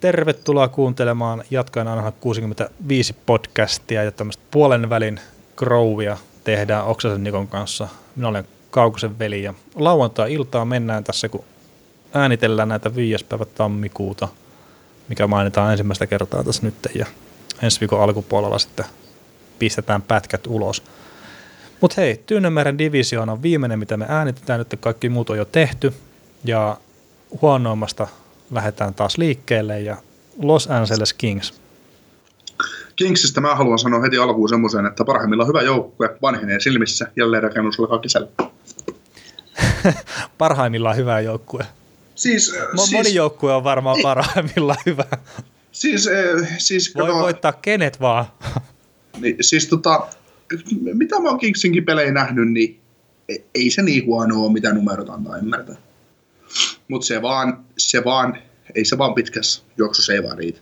Tervetuloa kuuntelemaan Jatkaen Anha 65 podcastia ja tämmöistä puolen välin growia tehdään Oksasen Nikon kanssa. Minä olen Kaukosen veli ja lauantai-iltaa mennään tässä, kun äänitellään näitä 5. päivä tammikuuta, mikä mainitaan ensimmäistä kertaa tässä nyt ja ensi viikon alkupuolella sitten pistetään pätkät ulos. Mutta hei, Tyynemeren divisioon on viimeinen, mitä me äänitetään, nyt kaikki muut on jo tehty ja huonoimmasta lähdetään taas liikkeelle ja Los Angeles Kings. Kingsistä mä haluan sanoa heti alkuun semmoisen, että parhaimmillaan hyvä joukkue vanhenee silmissä, jälleen rakennus alkaa kesällä. parhaimmillaan hyvä joukkue. Siis, Mo- siis, moni joukkue on varmaan ei, parhaimmillaan hyvä. Siis, äh, siis Voi kato, voittaa kenet vaan. niin, siis tota, mitä mä oon Kingsinkin pelejä nähnyt, niin ei se niin huono ole, mitä numerot antaa ymmärtää. Mutta se vaan, se vaan, ei se vaan pitkässä juoksussa ei vaan riitä.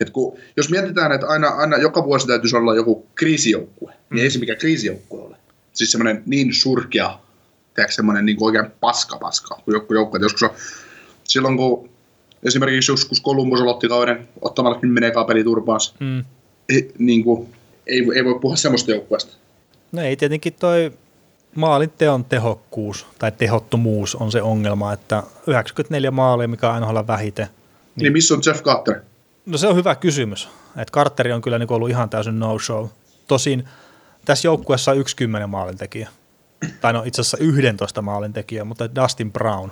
Et kun, jos mietitään, että aina, aina joka vuosi täytyisi olla joku kriisijoukkue, niin mm. niin ei se mikä kriisijoukkue ole. Siis semmoinen niin surkea, tehdäänkö semmoinen niin oikein paska paska, kun joku joukkue. Joskus on, silloin kun esimerkiksi joskus Columbus aloitti kauden ottamalla kymmenen peli turpaansa, mm. ei, niin kuin, ei, ei voi puhua semmoista joukkueesta. No ei tietenkin toi maalin teon tehokkuus tai tehottomuus on se ongelma, että 94 maalia, mikä on aina vähite. Niin, niin missä on Jeff Carter? No se on hyvä kysymys. että Carteri on kyllä niin ollut ihan täysin no-show. Tosin tässä joukkueessa on yksi kymmenen maalintekijä. Tai no itse asiassa 11 maalintekijä, mutta Dustin Brown.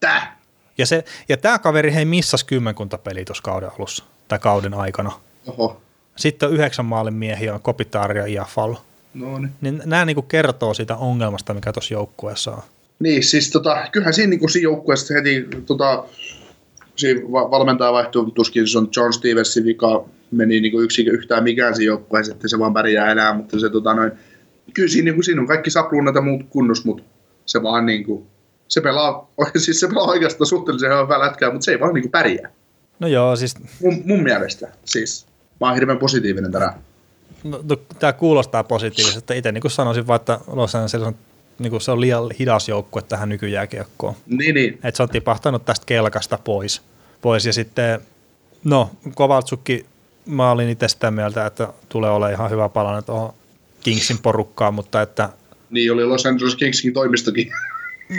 Tää? Ja, se, ja tämä kaveri hei missas kymmenkunta peliä tuossa kauden alussa, tai kauden aikana. Oho. Sitten on yhdeksän maalin miehiä, on Kopitaari ja Iafal. No niin. niin nämä niin kertoo siitä ongelmasta, mikä tuossa joukkueessa on. Niin, siis tota, kyllähän siinä, niin siinä joukkueessa heti tota, siinä valmentaja vaihtui, tuskin se on John Stevensin vika, meni niin kuin yksi yhtään mikään siinä joukkueessa, että se vaan pärjää enää, mutta se tota noin, kyllä siinä, niin kuin, siinä on kaikki sapluunat ja muut kunnos, mutta se vaan niin kuin, se pelaa, siis se pelaa oikeastaan suhteellisen hyvää lätkää, mutta se ei vaan niin kuin pärjää. No joo, siis... Mun, mun mielestä, siis. Mä oon hirveän positiivinen tänään. No, tämä kuulostaa positiivisesti. Itse niin kuin sanoisin vaan, että Los Angeles on, niin kuin se on liian hidas joukkue tähän nykyjääkiekkoon. Niin, niin. Että se on tipahtanut tästä kelkasta pois. pois. Ja sitten, no, Kovaltsukki, mä olin itse sitä mieltä, että tulee olemaan ihan hyvä palanen tuohon Kingsin porukkaan, mutta että... Niin oli Los Angeles Kingsin toimistokin.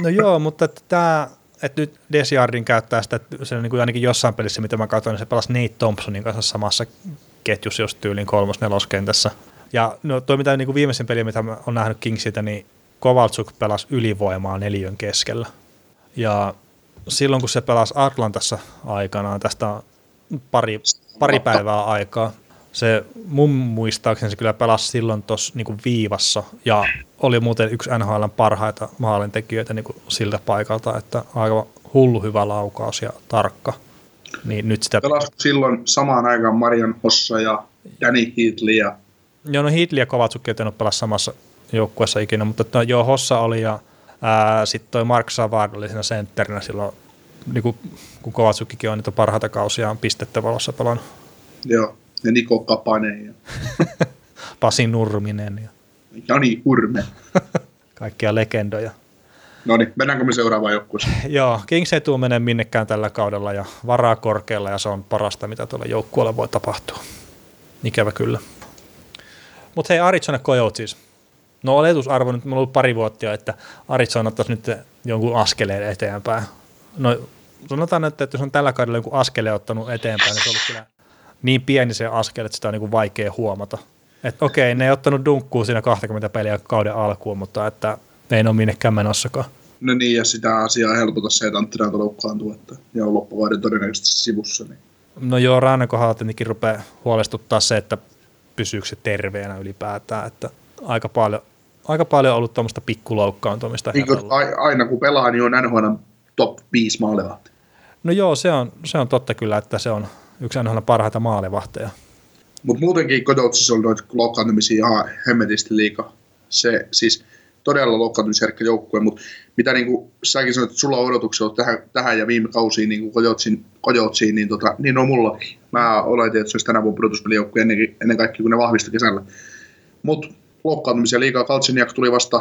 No joo, mutta että tämä, että nyt Desjardin käyttää sitä, että se on niin kuin ainakin jossain pelissä, mitä mä katsoin, niin se pelasi Nate Thompsonin kanssa samassa ketjussa jos tyylin kolmos neloskentässä. Ja no, toi mitä niin kuin viimeisen peli, mitä mä oon nähnyt Kingsiltä, niin Kovaltsuk pelasi ylivoimaa neljön keskellä. Ja silloin kun se pelasi Atlantassa aikanaan, tästä on pari, pari päivää aikaa, se mun muistaakseni se kyllä pelasi silloin tuossa niin viivassa ja oli muuten yksi NHL parhaita maalintekijöitä niin siltä paikalta, että aika hullu hyvä laukaus ja tarkka. Niin nyt sitä... Pelasi silloin samaan aikaan Marian Hossa ja Danny Heatley ja... Joo, no Heatley ja Kovatsukki ei pelaa samassa joukkueessa ikinä, mutta to, joo, Hossa oli ja sitten toi Mark Savard oli siinä sentterinä silloin, niin kuin, kun Kovatsukkikin on niitä parhaita kausia pistettä valossa pelannut. Joo, ja Niko Kapanen ja... Pasi Nurminen ja... Jani Hurme. Kaikkia legendoja. No niin, mennäänkö me seuraavaan joukkueeseen? Joo, Kings ei tule menee minnekään tällä kaudella ja varaa korkealla ja se on parasta, mitä tuolla joukkueella voi tapahtua. Ikävä kyllä. Mutta hei, Arizona Coyotes. No oletusarvo nyt on ollut pari vuotta että Arizona ottaisi nyt jonkun askeleen eteenpäin. No sanotaan nyt, että jos on tällä kaudella jonkun askeleen ottanut eteenpäin, niin se on ollut kyllä niin pieni se askel, että sitä on niin kuin vaikea huomata. Että okei, ne ei ottanut dunkkuu siinä 20 peliä kauden alkuun, mutta että ei ne ole minnekään menossakaan. No niin, ja sitä asiaa helpota se, että Antti Ranta loukkaantuu, että ja on loppuvuoden todennäköisesti sivussa. Niin. No joo, Rannan kohdalla tietenkin rupeaa huolestuttaa se, että pysyykö se terveenä ylipäätään, että aika paljon, aika paljon on ollut tuommoista pikkuloukkaantumista. Niin, aina kun pelaa, niin on NHL top 5 maalivahti. No joo, se on, se on totta kyllä, että se on yksi NHL parhaita maalivahteja. Mutta muutenkin Kodoutsissa on noita loukkaantumisia ihan hemmetisti liikaa. Se siis todella loukkaantumisherkkä joukkue, mutta mitä niin kuin säkin sanoit, että sulla on odotuksia tähän, tähän ja viime kausiin niin Kodoutsiin, Kodoutsiin, niin, tota, niin on mullakin. Mä oletin, että se olisi tänä vuonna pudotuspelijoukkue ennen, ennen kaikkea, kun ne vahvistui kesällä. Mutta loukkaantumisia liikaa. Kaltsiniak tuli vasta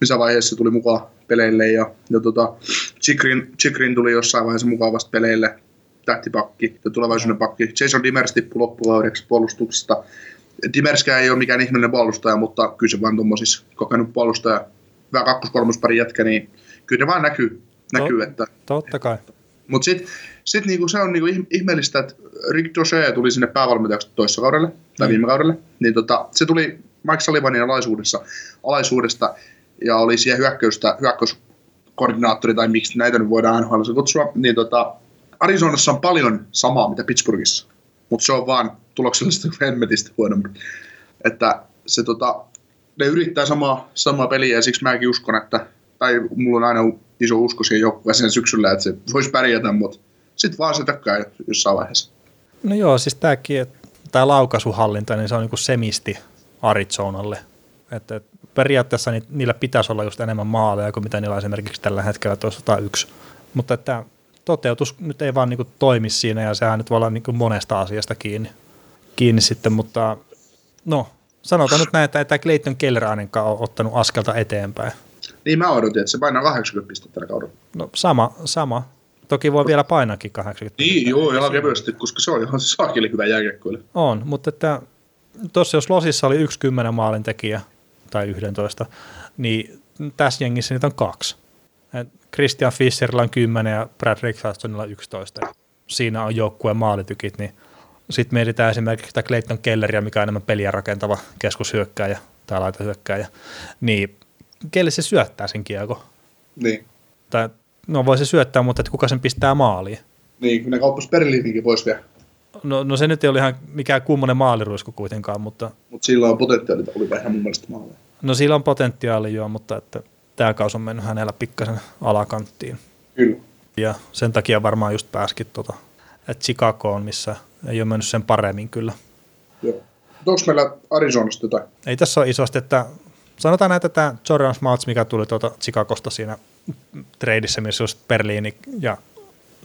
missä vaiheessa tuli mukaan peleille ja, ja tota, Chikrin, Chikrin tuli jossain vaiheessa mukaan vasta peleille tähtipakki ja tulevaisuuden pakki. Jason Dimers tippui loppukaudeksi puolustuksesta. Dimerskään ei ole mikään ihmeellinen puolustaja, mutta kyllä se vaan tuommoisissa kokenut puolustaja, hyvä kakkos-kolmospari jätkä, niin kyllä ne vaan näkyy, näkyy Tot- että Totta kai. mutta sitten sit niinku se on niinku ih- ihmeellistä, että Rick Doshe tuli sinne päävalmentajaksi toissa kaudelle, tai Mm. viime kaudelle, niin tota, se tuli Mike Sullivanin alaisuudessa, alaisuudesta ja oli siihen hyökkäystä, hyökkäyskoordinaattori, tai miksi näitä nyt voidaan NHL kutsua, niin tota, Arizonassa on paljon samaa, mitä Pittsburghissa, mutta se on vaan tuloksellisesti hemmetistä huonompi. Että se tota, ne yrittää samaa, samaa peliä ja siksi mäkin uskon, että tai mulla on aina iso usko siihen joukkueeseen syksyllä, että se voisi pärjätä, mutta sitten vaan se tökkää jossain vaiheessa. No joo, siis tämäkin, että tämä laukaisuhallinta, niin se on niin kuin semisti Arizonalle. Että et periaatteessa ni, niillä pitäisi olla just enemmän maaleja kuin mitä niillä on esimerkiksi tällä hetkellä tuossa 101. Mutta että toteutus nyt ei vaan niin kuin toimi siinä ja sehän nyt voi olla niin kuin monesta asiasta kiinni, kiinni sitten, mutta no sanotaan nyt näin, että tämä Clayton Keller ainakaan ole ottanut askelta eteenpäin. Niin mä odotin, että se painaa 80 pistettä tällä kaudella. No sama, sama. Toki voi vielä painaakin 80. Niin, joo, ihan kevyesti, koska se on ihan saakeli hyvä jääkiekkoille. On, mutta että tuossa jos Losissa oli yksi kymmenen maalin tekijä tai 11, niin tässä jengissä niitä on kaksi. Et Christian Fischerillä on 10 ja Brad Richardsonilla 11. Siinä on joukkueen maalitykit, niin sitten mietitään esimerkiksi sitä Clayton Kelleria, mikä on enemmän peliä rakentava keskushyökkääjä tai laitahyökkääjä, niin kelle se syöttää sen kiekko? Niin. Tai, no voi se syöttää, mutta että kuka sen pistää maaliin? Niin, ne kauppas Berliininkin pois vielä. No, no se nyt ei ole ihan mikään kummonen maaliruisku kuitenkaan, mutta Mutta sillä on potentiaalia, oli vähän mun mielestä maaleja. No sillä on potentiaali jo, mutta että tämä kausi on mennyt hänellä pikkasen alakanttiin. Kyllä. Ja sen takia varmaan just pääskin tota, että Chicagoon, missä ei ole mennyt sen paremmin kyllä. Joo. Onko meillä Arizonasta jotain? Ei tässä ole isosti, että sanotaan näin, että tämä Jordan Smarts, mikä tuli tuota Chicagosta siinä treidissä, missä just Berliini ja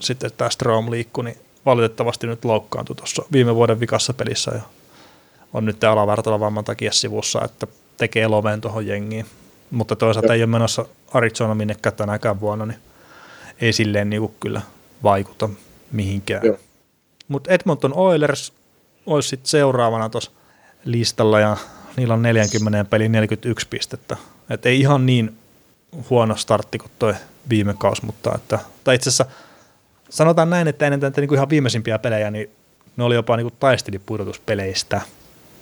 sitten tämä Strom liikkui, niin valitettavasti nyt loukkaantui tuossa viime vuoden vikassa pelissä ja on nyt alavartalla vamman takia sivussa, että tekee loven tuohon jengiin. Mutta toisaalta ei ole menossa Arizona minnekään tänäkään vuonna, niin ei silleen niinku kyllä vaikuta mihinkään. Mutta Edmonton Oilers olisi sitten seuraavana tuossa listalla ja niillä on 40 peli 41 pistettä. Et ei ihan niin huono startti kuin toi viime kausi, mutta että, tai itse asiassa sanotaan näin, että ennen tätä niinku ihan viimeisimpiä pelejä, niin ne oli jopa niinku taisteli pudotuspeleistä.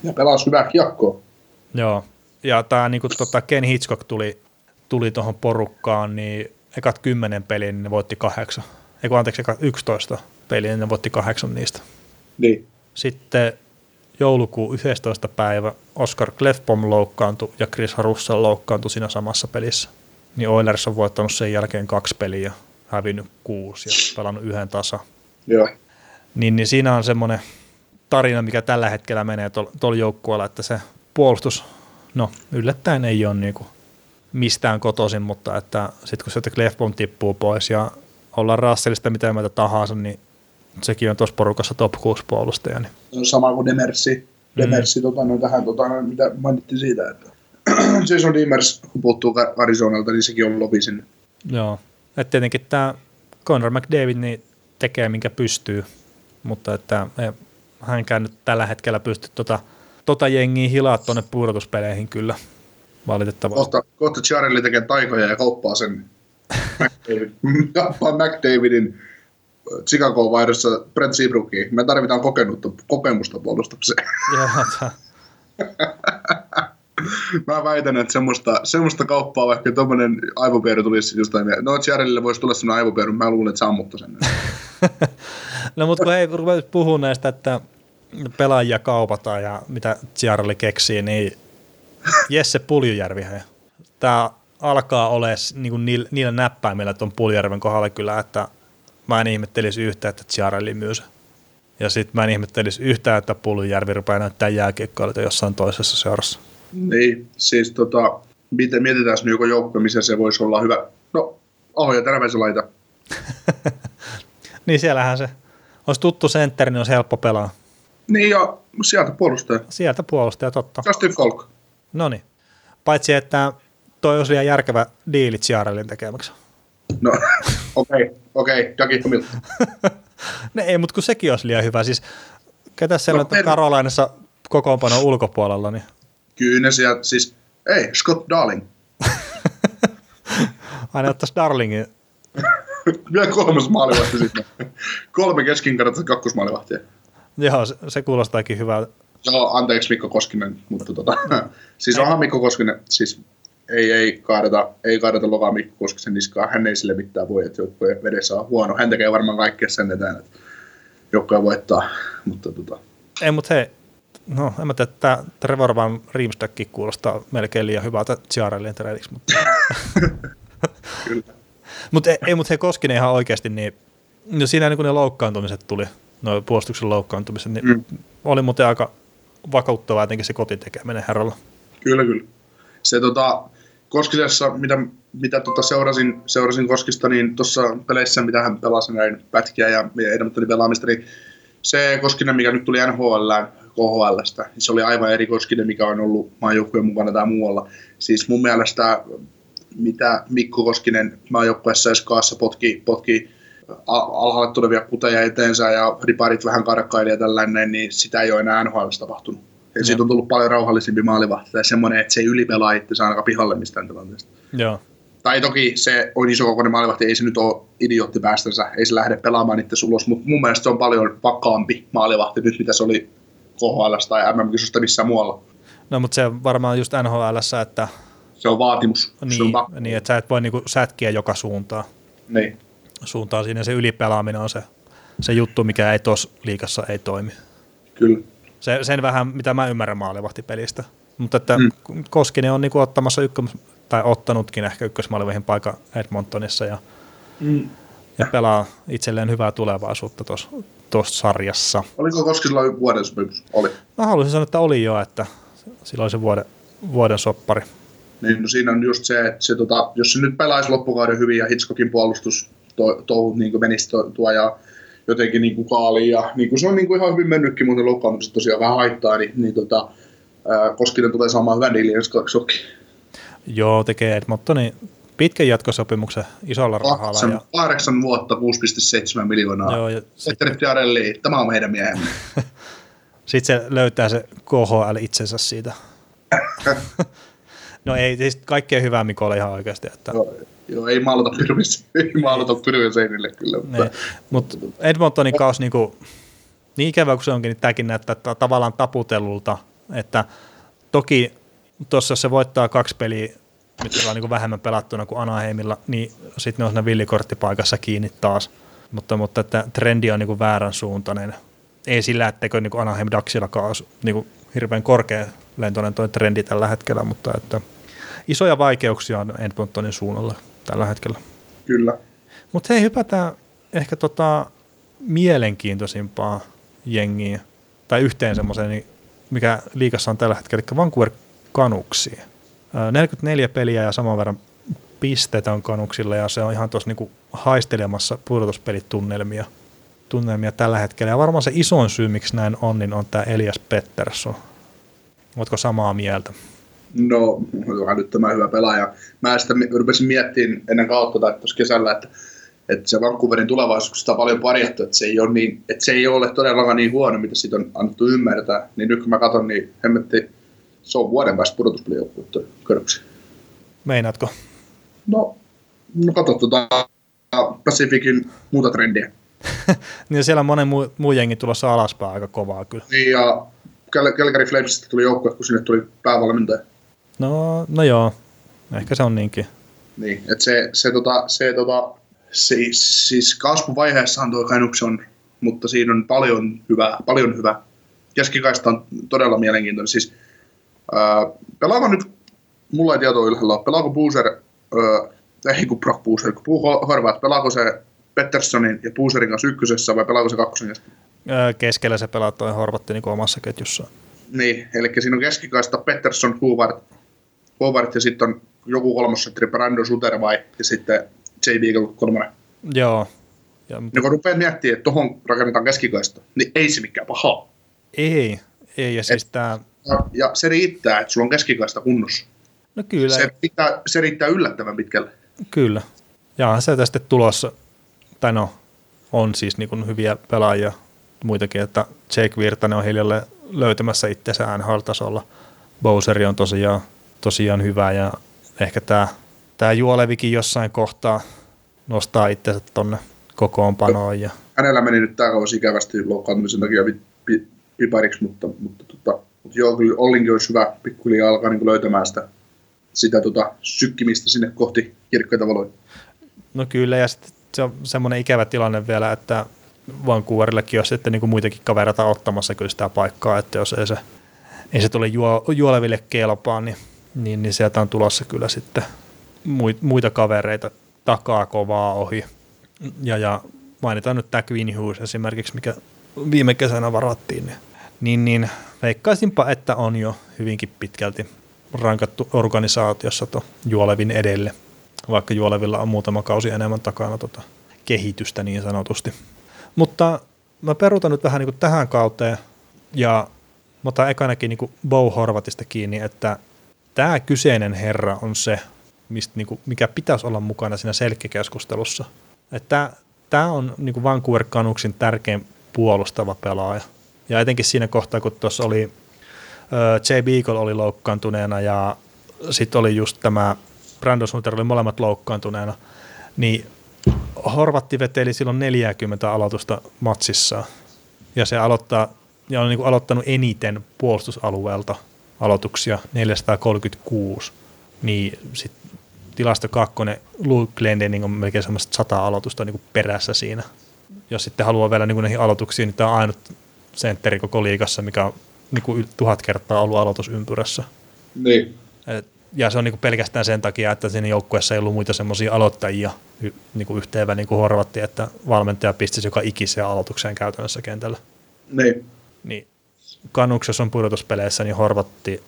Ja pelasi hyvää kiekkoa. Joo, ja tämä niinku, tota, Ken Hitchcock tuli, tuli tuohon porukkaan, niin ekat kymmenen peliä, niin ne voitti kahdeksan. Eikö anteeksi, ekat 11 peliä, niin ne voitti kahdeksan niistä. Niin. Sitten joulukuun 11. päivä Oscar Clefbom loukkaantui ja Chris Russell loukkaantui siinä samassa pelissä. Niin Oilers on voittanut sen jälkeen kaksi peliä hävinnyt kuusi ja pelannut yhden tasa. Joo. Niin, niin siinä on semmoinen tarina, mikä tällä hetkellä menee tuolla joukkueella, että se puolustus, no yllättäen ei ole niinku mistään kotoisin, mutta että sitten kun sieltä Clefbom tippuu pois ja ollaan Russellista mitä mieltä tahansa, niin sekin on tuossa porukassa top 6 puolustaja. Niin. On sama kuin Demersi. Demersi, mm. tota, no, tähän, tota, no, mitä mainittiin siitä, että Jason Demers, kun puuttuu Arizonalta, niin sekin on lopi sinne. Joo, että tietenkin tämä Conor McDavid niin tekee minkä pystyy, mutta että ei hänkään nyt tällä hetkellä pysty tota, tota jengiä hilaa tuonne pudotuspeleihin kyllä valitettavasti. Kohta, kohta Chiarelli tekee taikoja ja kauppaa sen McDavid. kauppaa McDavidin Chicagoon vaihdossa Brent Seabrookiin. Me tarvitaan kokenutta, kokemusta puolustukseen. Mä väitän, että semmoista, semmoista kauppaa, vaikka tuommoinen aivopieru tulisi jostain. No, Chiarellille voisi tulla semmoinen aivopieru, mä luulen, että sammuttaa sen. no mutta kun ei ruveta puhua näistä, että pelaajia kaupataan ja mitä Ciarli keksii, niin Jesse Puljujärvi, tämä alkaa olla niin niillä, niillä näppäimillä tuon Puljärven kohdalla kyllä, että mä en ihmettelisi yhtään, että Ciarelli myy se. Ja sitten mä en ihmettelisi yhtään, että Puljujärvi rupeaa näyttää jääkiekkoilta jossain toisessa seurassa. Niin, siis tota, miten mietitään nyt joku joukko, missä se voisi olla hyvä. No, Aho ja Terveiselaita. Niin siellähän se, olisi tuttu sentteri, niin olisi helppo pelaa. Niin, ja sieltä puolustaja. Sieltä puolustaja, totta. Justin Falk. No niin. Paitsi, että toi olisi liian järkevä diili Ciarellin tekemäksi. No, okei, okei, okay, Jackie. No ei, mutta kun sekin olisi liian hyvä. Siis ketä siellä No, per- Karolainessa kokoonpanon ulkopuolella, niin Kyllä ne sieltä, siis, ei, Scott Darling. aina ottaisi Darlingin. Vielä kolmas maalivahti sitten. Kolme keskinkartaista kakkosmaalivahtia. Joo, se, se kuulostaakin hyvältä. Joo, anteeksi Mikko Koskinen, mutta tota, siis onhan Mikko Koskinen, siis ei, ei kaadeta, ei kaadeta lokaa Mikko Koskisen niskaan, hän ei sille mitään voi, että joukkueen vedessä on huono. Hän tekee varmaan kaikkea sen eteen, että joukkue voittaa, mutta tota, Ei, mutta hei, no en mä tiedä, tämä Trevor Van Riemstäkki kuulostaa melkein liian hyvältä Ciarellin treeniksi, mutta kyllä. Mut ei, ei mutta hei Koskinen ihan oikeasti, niin no siinä niin kun ne loukkaantumiset tuli, no puolustuksen loukkaantumiset, niin Mm. mm. oli muuten aika vakauttavaa jotenkin se kotitekeminen herralla. Kyllä, kyllä. Se tota, Koskisessa, mitä, mitä tota seurasin, seurasin Koskista, niin tuossa peleissä, mitä hän pelasi näin pätkiä ja, Edmontonin pelaamista, niin se Koskinen, mikä nyt tuli NHL, KHLstä, niin se oli aivan eri Koskinen, mikä on ollut maajoukkueen mukana tai muualla. Siis mun mielestä, mitä Mikko Koskinen maajoukkueessa Eskaassa potki, potki alhaalle tulevia kuteja eteensä ja riparit vähän karkkaili ja tällainen, niin sitä ei ole enää NHL tapahtunut. Ja siitä on tullut paljon rauhallisempi maalivahti tai semmoinen, että se ei ylipelaa itse ainakaan pihalle mistään tilanteesta. Joo, Tai toki se on iso kokoinen maalivahti, ei se nyt ole idiootti päästänsä, ei se lähde pelaamaan itse ulos, mutta mun mielestä se on paljon vakaampi maalivahti nyt, mitä se oli KHL tai MM-kisosta missään muualla. no mutta se varmaan just NHLssä, että Se on vaatimus. se on niin, pakko. niin että sä et voi niinku sätkiä joka suuntaan. Niin. suuntaan siinä se ylipelaaminen on se, se juttu, mikä ei tuossa liikassa ei toimi. Kyllä. Se, sen vähän, mitä mä ymmärrän maalivahtipelistä. Mutta että Mm. Koskinen on niinku ottamassa ykkös, tai ottanutkin ehkä ykkösmaalivahin paikan Edmontonissa ja, Mm. ja pelaa itselleen hyvää tulevaisuutta tuossa sarjassa. Oliko Koskisella vuoden sopimus? Oli. Mä haluaisin sanoa, että oli jo, että silloin se vuoden, vuoden soppari. Niin, no siinä on just se, että se, tota, jos se nyt pelaisi loppukauden hyvin ja Hitchcockin puolustus to, touhut niin menisi to, tuo ja jotenkin niin kuin kaaliin ja niin kuin se on niin kuin ihan hyvin mennytkin, mutta loukkaantumiset tosiaan vähän haittaa, niin, niin tota, ää, Koskinen tulee saamaan hyvän diilin ensi. Joo, tekee Edmontonin pitkän jatkosopimuksen isolla rahalla. Kahdeksan, Ja, kahdeksan vuotta, 6,7 miljoonaa. joo, ja sit, Petteri Tiarelli, tämä on meidän miehemme. Sitten se löytää se KHL itsensä siitä. no ei, siis kaikkea hyvää Mikolle ihan oikeasti. Että, joo, joo, ei maalata pyrvissä, ei seinille kyllä. Mutta, ne, mutta Edmontonin kaus niinku, niin ikävä kuin se onkin, niin tämäkin näyttää ta- tavallaan taputellulta, että toki tuossa se voittaa kaksi peliä, mitkä on niinku vähemmän pelattuna kuin Anaheimilla, niin sitten ne on siinä villikorttipaikassa kiinni taas. Mutta, mutta että trendi on niinku väärän suuntainen. Ei sillä, etteikö niinku Anaheim Ducksillakaan olisi niinku hirveän korkea lentoinen toi trendi tällä hetkellä, mutta että isoja vaikeuksia on Edmontonin suunnalla tällä hetkellä. kyllä. Mutta hei, hypätään ehkä tota mielenkiintoisimpaa jengiä, tai yhteen semmoiseen, niin mikä liikassa on tällä hetkellä, eli Vancouver Canucksiin. Ää, 44 peliä ja saman verran pisteitä on Canucksilla, ja se on ihan tuossa niinku haistelemassa pudotuspelitunnelmia tunnelmia tällä hetkellä. Ja varmaan se isoin syy, miksi näin on, niin on tämä Elias Pettersson. Oletko samaa mieltä? No, on älyttömän hyvä pelaaja. Mä sitä rupesin miettimään ennen kautta tai tuossa kesällä, että, että se Vancouverin tulevaisuus sitä on paljon parjattu, että se ei ole, niin, että se ei ole todellakaan niin huono, mitä siitä on annettu ymmärtää. Niin nyt kun mä katson, niin hemmetti, se on vuoden päästä pudotuspelijoukkuetta körksi. Meinaatko? No, no katso tuota Pacificin muuta trendiä. niin siellä on monen muu, muu jengi tulossa alaspäin aika kovaa kyllä. Niin, ja Cal- Calgary Flamesista tuli joukkue, kun sinne tuli päävalmentaja. No, no joo, ehkä se on niinkin. Niin, että se, se, tota, se, tota, se, siis kasvuvaiheessahan tuo Canucks on, mutta siinä on paljon hyvää, paljon hyvää. Keskikaista on todella mielenkiintoinen. Siis, ää, pelaako nyt, mulla ei tietoa ylhäällä ole, pelaako Boozer, ää, ei kun Brock Boozer, kun Puu Horvath, pelaako se Petterssonin ja Boozerin kanssa ykkösessä vai pelaako se kakkosen? Öö, keskellä se pelaa toi Horvatti niin omassa ketjussa. Niin, eli siinä on keskikaista Pettersson, Huvard, Huvard ja sitten on joku kolmosetteri, Brandon Suter vai ja sitten J. Beagle kolmonen. Joo. Ja, Ja kun rupeaa miettimään, että tuohon rakennetaan keskikaista, niin ei se mikään paha. ei, ei, ja siis tää, Ja, ja se riittää, että sulla on keskikaista kunnossa. no kyllä, Se riittää, se riittää yllättävän pitkälle. kyllä. Ja se tästä tulossa, tai no, on siis niin kuin hyviä pelaajia muitakin, että Jake Virtanen on hiljalleen löytämässä itsensä NHL-tasolla. Bowseri on tosiaan, tosiaan hyvä ja ehkä tämä, tämä Juolevikin jossain kohtaa nostaa itsensä tonne kokoonpanoon. Ja... Hänellä meni nyt tämä kausi ikävästi loukkaantumisen takia pi, pi, pipariksi, mutta, mutta, tota, mutta joo, kyllä Ollinkin olisi hyvä pikkuhiljaa alkaa niin löytämään sitä, sitä tota, sykkimistä sinne kohti kirkkoita valoja. No kyllä, ja sitten se on semmoinen ikävä tilanne vielä, että Vancouverillekin on sitten niin kuin muitakin kavereita ottamassa kyllä sitä paikkaa, että jos ei se, ei se tule juo, juoleville kelpaa, niin, niin, niin sieltä on tulossa kyllä sitten muita kavereita takaa kovaa ohi. Ja, ja mainitaan nyt tämä Queen Hughes esimerkiksi, mikä viime kesänä varattiin, niin, niin, niin veikkaisinpa, että on jo hyvinkin pitkälti rankattu organisaatiossa to Juolevin edelle, vaikka Juolevilla on muutama kausi enemmän takana tota kehitystä niin sanotusti. Mutta mä peruutan nyt vähän niin kuin tähän kauteen ja mä otan ekanakin niin kuin Bow Horvatista kiinni, että tämä kyseinen herra on se, mistä, niin kuin, mikä pitäisi olla mukana siinä selkkikeskustelussa. Että tämä on niin kuin Vancouver Canucksin tärkein puolustava pelaaja. Ja etenkin siinä kohtaa, kun tuossa oli Jay Beagle oli loukkaantuneena ja sitten oli just tämä Brandon Sutter oli molemmat loukkaantuneena, niin Horvatti veteli silloin 40 aloitusta matsissa ja se aloittaa ja on niin kuin aloittanut eniten puolustusalueelta aloituksia 436, niin sit tilasto kakkonen Luke Glendening on melkein semmoista sata aloitusta niin kuin perässä siinä. Jos sitten haluaa vielä niin kuin näihin aloituksiin, niin tämä on ainut sentteri koko liikassa, mikä on niin kuin tuhat kertaa ollut aloitusympyrässä. Niin. Et ja se on niin kuin pelkästään sen takia, että siinä joukkueessa ei ollut muita semmoisia aloittajia niin kuin yhteen väliin kuin Horvatti, että valmentaja pistäisi joka ikiseen aloitukseen käytännössä kentällä. Niin. niin Kanuksessa on pudotuspeleissä, niin Horvatti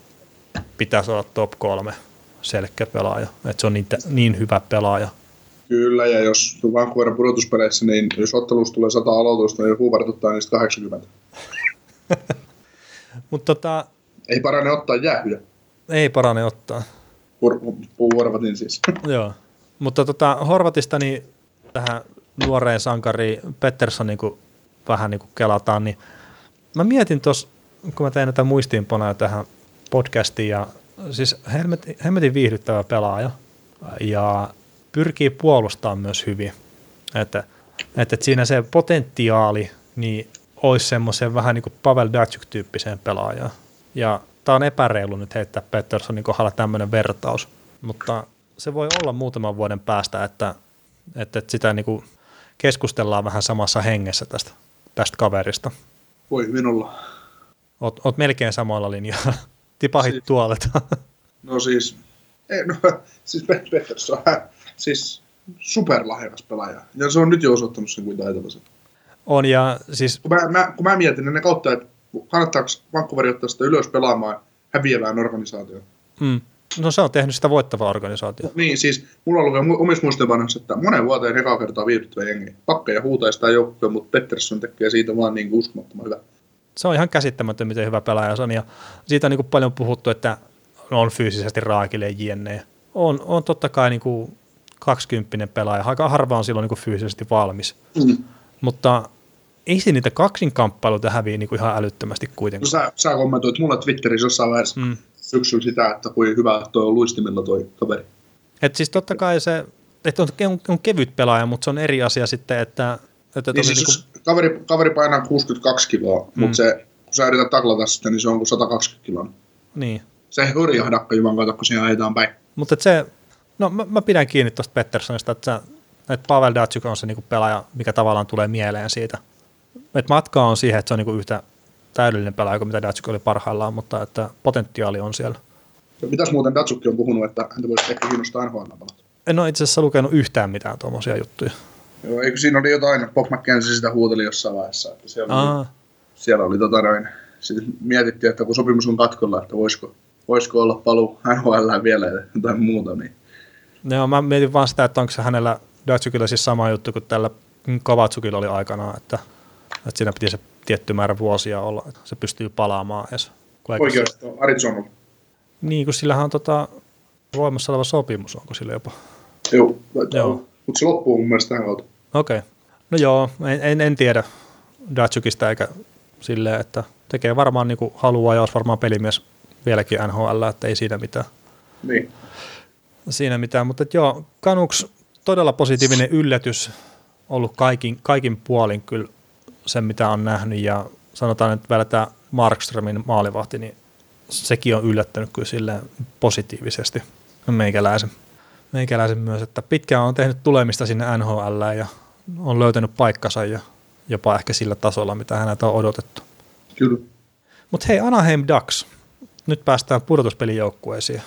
pitäisi olla top kolme selkeä pelaaja. Että se on niin, niin hyvä pelaaja. Kyllä, ja jos Vancouverin pudotuspeleissä, niin jos ottelussa tulee 100 aloitusta, niin huuvartuttaa niistä 80. Mutta tota... Ei parane ottaa jäähyjä. Ei parane ottaa. Puu Horvatin siis. Joo. Mutta tota, Horvatista niin tähän nuoreen sankariin Petterssonin kun vähän niin kuin kelataan, niin mä mietin tuossa, kun mä tein näitä muistiinpanoja tähän podcastiin, ja siis hemmetin, hemmetin viihdyttävä pelaaja, ja pyrkii puolustamaan myös hyvin. Että, että, siinä se potentiaali niin olisi semmoisen vähän niin kuin Pavel Datsuk-tyyppiseen pelaajaan. Ja tämä on epäreilu nyt heittää Petterssonin kohdalla tämmöinen vertaus, mutta se voi olla muutaman vuoden päästä, että, että, että sitä niin kuin keskustellaan vähän samassa hengessä tästä, tästä kaverista. Voi hyvin olla. Oot, oot melkein samalla linjalla. Tipahit siis, tuolet. no siis, ei, no, siis Pettersson siis superlahjakas pelaaja. Ja se on nyt jo osoittanut sen kuin taitavasi. On ja siis... Kun mä, mä, kun mä mietin ennen kautta, että kannattaako Vancouver ottaa sitä ylös pelaamaan häviävään organisaatioon. Mm. No se on tehnyt sitä voittavaa organisaatiota. Niin, siis mulla on ollut omissa muistiinpanoissa, että monen vuoteen eka kertaa viihdyttävä jengi. Pakkeja huutaa sitä joukkoa, mutta Pettersson tekee siitä vaan niin uskomattoman hyvä. Se on ihan käsittämätön, miten hyvä pelaaja se on. Ja siitä on niin kuin paljon puhuttu, että on fyysisesti raakille jne. On, on totta kai niin kuin 20 pelaaja. Aika harva on silloin niin kuin fyysisesti valmis. Mm. Mutta ei se niitä kaksinkamppailuita häviä niin kuin ihan älyttömästi kuitenkaan. No sä, sä kommentoit mulle Twitterissä jossain vaiheessa mm. syksyllä sitä, että kuin hyvä toi on luistimilla toi kaveri. Et siis totta kai se, että on, on kevyt pelaaja, mutta se on eri asia sitten, että... että niin siis niin kuin... kaveri, kaveri painaa 62 kiloa, mm. mutta se, kun sä yrität taklata sitä, niin se on kuin 120 kiloa. Niin. Se ei hurjahdakka juman kato, kun siihen ajetaan päin. Mutta se, no mä, mä, pidän kiinni tuosta Petterssonista, että, että Pavel Datsuk on se niinku pelaaja, mikä tavallaan tulee mieleen siitä – että matka on siihen, että se on niinku yhtä täydellinen pelaaja kuin mitä Datsuk oli parhaillaan, mutta että potentiaali on siellä. Mitäs muuten Datsukki on puhunut, että häntä voisi ehkä kiinnostaa nhl pelata? En ole itse asiassa lukenut yhtään mitään tuommoisia juttuja. Joo, eikö siinä oli jotain, Bob McKenzie sitä huuteli jossain vaiheessa, että siellä oli, siellä oli tota noin, sitten mietittiin, että kun sopimus on katkolla, että voisiko, voisiko olla paluu NHL vielä jotain muuta. Niin. Joo, mä mietin vaan sitä, että onko se hänellä Datsukilla siis sama juttu kuin tällä Kovatsukilla oli aikanaan, että että siinä piti se tietty määrä vuosia olla, että se pystyy palaamaan edes. Oikeasti, se... Arizona. Niin, kun sillähän on tota, voimassa oleva sopimus, onko sillä jopa? Joo, Joo. mutta se loppuu mun mielestä tähän kautta. Okei. Okay. No joo, en, en, en tiedä Datsukista eikä silleen, että tekee varmaan niin kuin haluaa ja olisi varmaan pelimies vieläkin NHL, että ei siinä mitään. Niin. Siinä mitään, mutta joo, Canucks todella positiivinen yllätys ollut kaikin, kaikin puolin kyllä sen, mitä on nähnyt ja sanotaan, että vielä tämä Markströmin maalivahti, niin sekin on yllättänyt kyllä silleen positiivisesti meikäläisen. Meikäläisen myös, että pitkään on tehnyt tulemista sinne NHL ja on löytänyt paikkansa ja jopa ehkä sillä tasolla, mitä häneltä on odotettu. Kyllä. Mutta hei, Anaheim Ducks. Nyt päästään pudotuspelijoukkueisiin.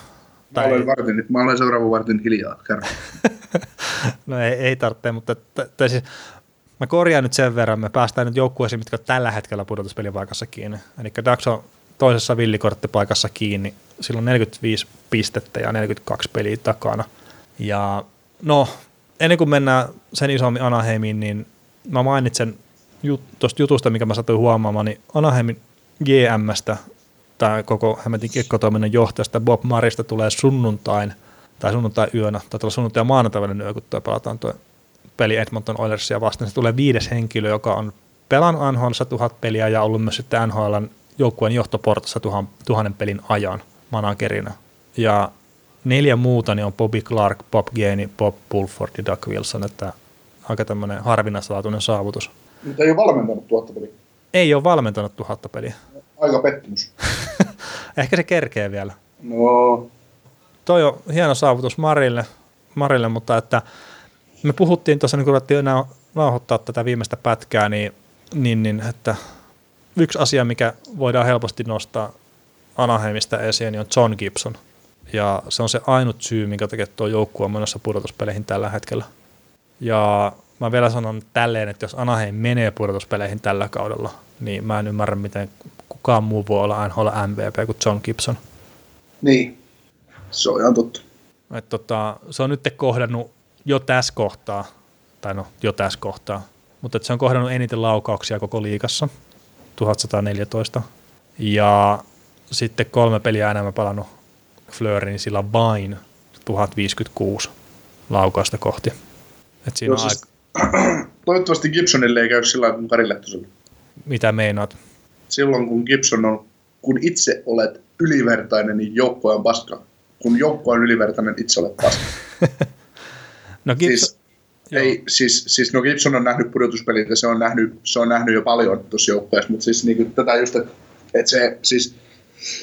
Mä olen, vartin, mä olen seuraavan vartin hiljaa, no ei, ei tarvitse, mutta t- t- siis, mä korjaan nyt sen verran, me päästään nyt joukkueisiin, mitkä on tällä hetkellä pudotuspelipaikassa kiinni. Eli Ducks on toisessa villikorttipaikassa kiinni, silloin 45 pistettä ja 42 peliä takana. Ja no, ennen kuin mennään sen isommin Anaheimiin, niin mä mainitsen jut, tuosta jutusta, mikä mä satuin huomaamaan, niin Anaheimin GMstä tai koko Hämetin kiekkotoiminnan johtajasta Bob Marista tulee sunnuntain tai sunnuntai yönä, tai tuolla sunnuntai ja maanantai välinen yö, kun tuo pelataan tuo peli Edmonton Oilersia vastaan. Se tulee viides henkilö, joka on pelannut NHL tuhat peliä ja ollut myös sitten NHL joukkueen johtoportassa tuhan, tuhannen pelin ajan managerina. Ja neljä muuta niin on Bobby Clark, Bob Gainey, Bob Pulford ja Doug Wilson, että aika tämmöinen harvinaislaatuinen saavutus. Mutta ei ole valmentanut tuhatta peliä. Ei ole valmentanut tuhatta peliä. Aika pettymys. Ehkä se kerkee vielä. No. Toi on hieno saavutus Marille, Marille mutta että me puhuttiin tuossa, niin kun ruvettiin nauhoittaa tätä viimeistä pätkää, niin, niin, niin että yksi asia, mikä voidaan helposti nostaa Anaheimista esiin, niin on John Gibson. Ja se on se ainut syy, minkä takia tuo joukkue on menossa pudotuspeleihin tällä hetkellä. Ja mä vielä sanon tälleen, että jos Anaheim menee pudotuspeleihin tällä kaudella, niin mä en ymmärrä, miten kukaan muu voi olla NHL MVP kuin John Gibson. Niin, se on ihan totta. Et tota, se on nyt kohdannut jo tässä kohtaa, tai no jo tässä kohtaa, mutta se on kohdannut eniten laukauksia koko liigassa, 1114. Ja sitten kolme peliä enemmän palannut Fleurin, niin sillä vain 1056 laukausta kohti. Et siinä Joo, siis, aika... Toivottavasti Gibsonille ei käy sillä kuin Kari Lehtoselle. Mitä meinaat? Silloin kun Gibson on, kun itse olet ylivertainen, niin joukkue on paska. Kun joukkue on ylivertainen, itse olet paska. no Gibson... Siis, ei, siis, siis no Gibson on nähnyt pudotuspelit ja se on nähnyt, se on nähnyt jo paljon tuossa joukkueessa, mutta siis niin kuin, tätä just, että, että se, siis,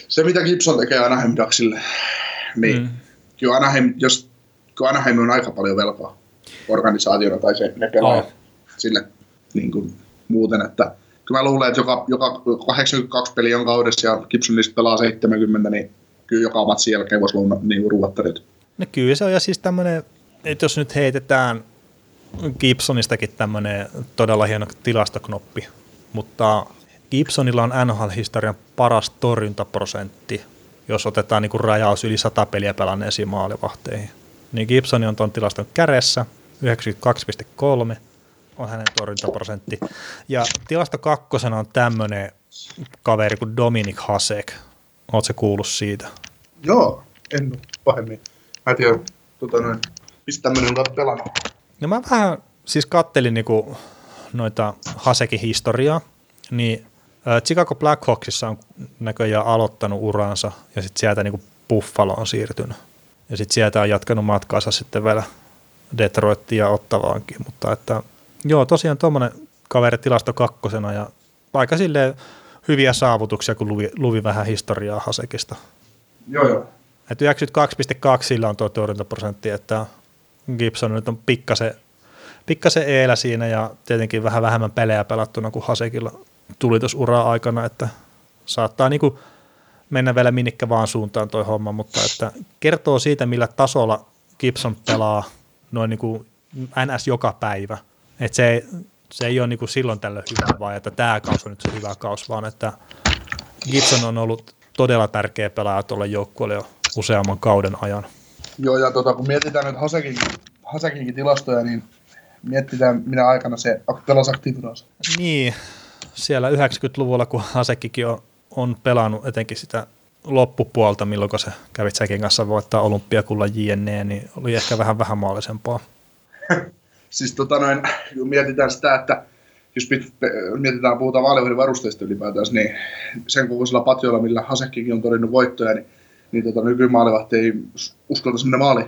se mitä Gibson tekee Anaheim Ducksille, niin mm. kyllä Anaheim, jos, kyllä Anaheim on aika paljon velkaa organisaationa tai se, ne pelaajat oh. sille niin kuin, muuten, että kyllä mä luulen, että joka, joka 82 peliä on kaudessa ja Gibsonista pelaa 70, niin kyllä joka matsin jälkeen voisi luulla niin ruuattarit. No kyllä se on, ja siis tämmöinen, että jos nyt heitetään Gibsonistakin tämmöinen todella hieno tilastoknoppi, mutta Gibsonilla on NHL-historian paras torjuntaprosentti, jos otetaan niin kuin rajaus yli 100 peliä pelanneisiin maalivahteihin. Niin Gibson on tuon tilaston kädessä, 92,3 on hänen torjuntaprosentti. Ja tilasto kakkosena on tämmöinen kaveri kuin Dominik Hasek. Oletko se kuullut siitä? Joo, en ole pahemmin. Mä en tiedä, tota noin, mistä tämmöinen on pelannut. No mä vähän siis kattelin niinku noita Hasekin historiaa, niin Chicago Blackhawksissa on näköjään aloittanut uransa ja sitten sieltä niinku Buffalo on siirtynyt. Ja sitten sieltä on jatkanut matkaansa sitten vielä Detroittiin ja Ottavaankin, mutta että joo, tosiaan tuommoinen kaveri tilasto kakkosena ja aika silleen hyviä saavutuksia, kun luvi, luvi vähän historiaa Hasekista. Joo, joo. Että 92,2 sillä on tuo torjuntaprosentti, että Gibson nyt on pikkasen, pikkasen eelä siinä ja tietenkin vähän vähemmän pelejä pelattuna kuin Hasekilla tuli tuossa uraa aikana, että saattaa niinku mennä vielä minnikkä vaan suuntaan toi homma, mutta että kertoo siitä, millä tasolla Gibson pelaa noin niinku NS joka päivä. Että se, ei, se ei ole niinku silloin tällöin hyvä, vaan että tämä kausi on nyt se hyvä kausi, vaan että Gibson on ollut todella tärkeä pelaaja tuolle joukkueelle jo useamman kauden ajan. Joo, ja tota, kun mietitään nyt Hasekin, Hasekinkin tilastoja, niin mietitään minä aikana se pelasi. Niin, siellä 90-luvulla, kun Hasekkikin on, on pelannut etenkin sitä loppupuolta, milloin se kävit säkin kanssa voittaa olympiakulla JNE, niin oli ehkä vähän vähän maallisempaa. siis tota noin, kun mietitään sitä, että jos pit, mietitään, puhutaan vaalivohdin varusteista ylipäätään, niin sen kokoisella patjolla, millä Hasekkikin on todennut voittoja, niin, niin tota, nykymaalivahti ei uskalta mennä maaliin.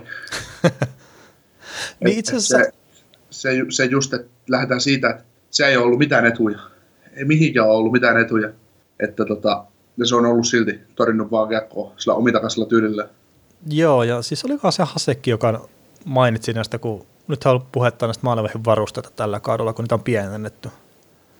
niin itse asiassa... Se, se, se just, että lähdetään siitä, että se ei ole ollut mitään etuja. Ei mihinkään ole ollut mitään etuja. Että tota, ja se on ollut silti torinnut vaan kiekkoa sillä omitakaisella tyylillä. Joo, ja siis olikohan se Hasekki, joka mainitsi näistä, kun nyt on ollut puhetta näistä maalivahin varusteita tällä kaudella, kun niitä on pienennetty.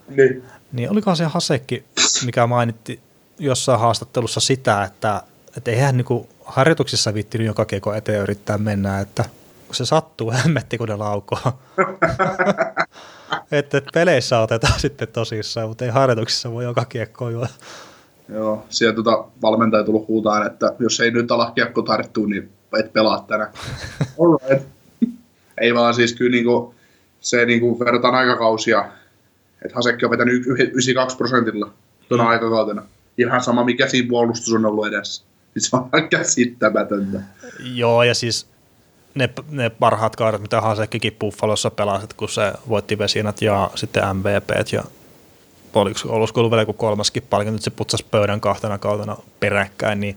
Niin. Niin olikohan se Hasekki, mikä mainitti jossain haastattelussa sitä, että, että eihän niin harjoituksissa viittinyt joka kiekko eteen yrittää mennä, että kun se sattuu, hemmetti kun ne laukoo. että et peleissä otetaan sitten tosissaan, mutta ei harjoituksissa voi joka kiekko juo. Joo, siellä tuota valmentaja tullut huutaan, että jos ei nyt ala kiekko tarttua, niin et pelaa tänään. right. ei vaan siis kyllä niinku, se niinku verrataan aikakausia, että Hasekki on vetänyt 92 prosentilla tuona mm. aikakautena. Ihan sama, mikä siinä puolustus on ollut edessä. Se on käsittämätöntä. Joo, ja siis ne, ne parhaat kaudet, mitä Hasekkikin Buffalossa pelasi, kun se voitti Vesinat ja sitten MVP ja oliko, olisiko ollut vielä joku kolmaskin palkinto, nyt se putsasi pöydän kahtena kautena peräkkäin, niin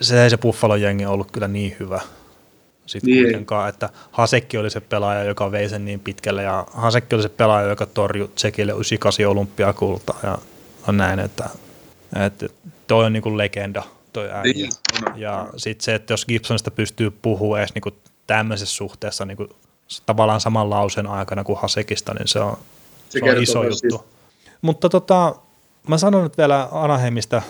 se ei se Buffalo jengi ollut kyllä niin hyvä sitten niin kuitenkaan, että Hasekki oli se pelaaja, joka vei sen niin pitkälle, ja Hasekki oli se pelaaja, joka torjui Tsekille 98 olympiakultaa, ja on näin, että, että toi on niin kuin legenda, toi äijä. Niin, ja sitten se, että jos Gibsonista pystyy puhumaan edes niin kuin tämmöisessä suhteessa niin kuin tavallaan saman lauseen aikana kuin Hasekista, niin se on, se, se on iso juttu. Siis. Mutta tota, mä sanon nyt vielä Anaheimista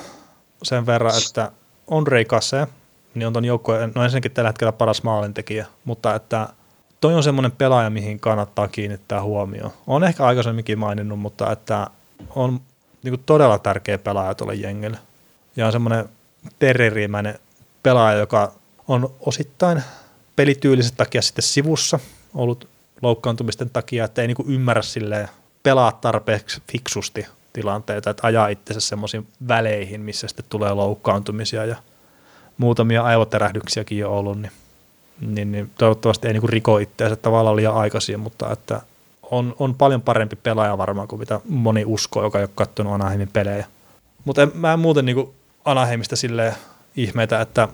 sen verran, että Andrei Kase, niin on ton joukkueen, no ensinnäkin tällä hetkellä paras maalintekijä, mutta että toi on semmoinen pelaaja, mihin kannattaa kiinnittää huomioon. On ehkä aikaisemminkin maininnut, mutta että on niin todella tärkeä pelaaja tuolle jengille. Ja on semmoinen terrierimäinen pelaaja, joka on osittain pelityyliset takia sitten sivussa ollut loukkaantumisten takia, että ei niin kuin ymmärrä silleen pelaa tarpeeksi fiksusti tilanteita, että ajaa itsensä semmoisiin väleihin, missä sitten tulee loukkaantumisia ja muutamia aivoterähdyksiäkin jo ollut, niin, niin, niin toivottavasti ei niin riko itseänsä tavallaan liian aikaisin, mutta että on, on paljon parempi pelaaja varmaan kuin mitä moni uskoo, joka ei ole katsonut Anaheimin pelejä. Mutta mä en muuten niin Anaheimista silleen ihmeitä, että,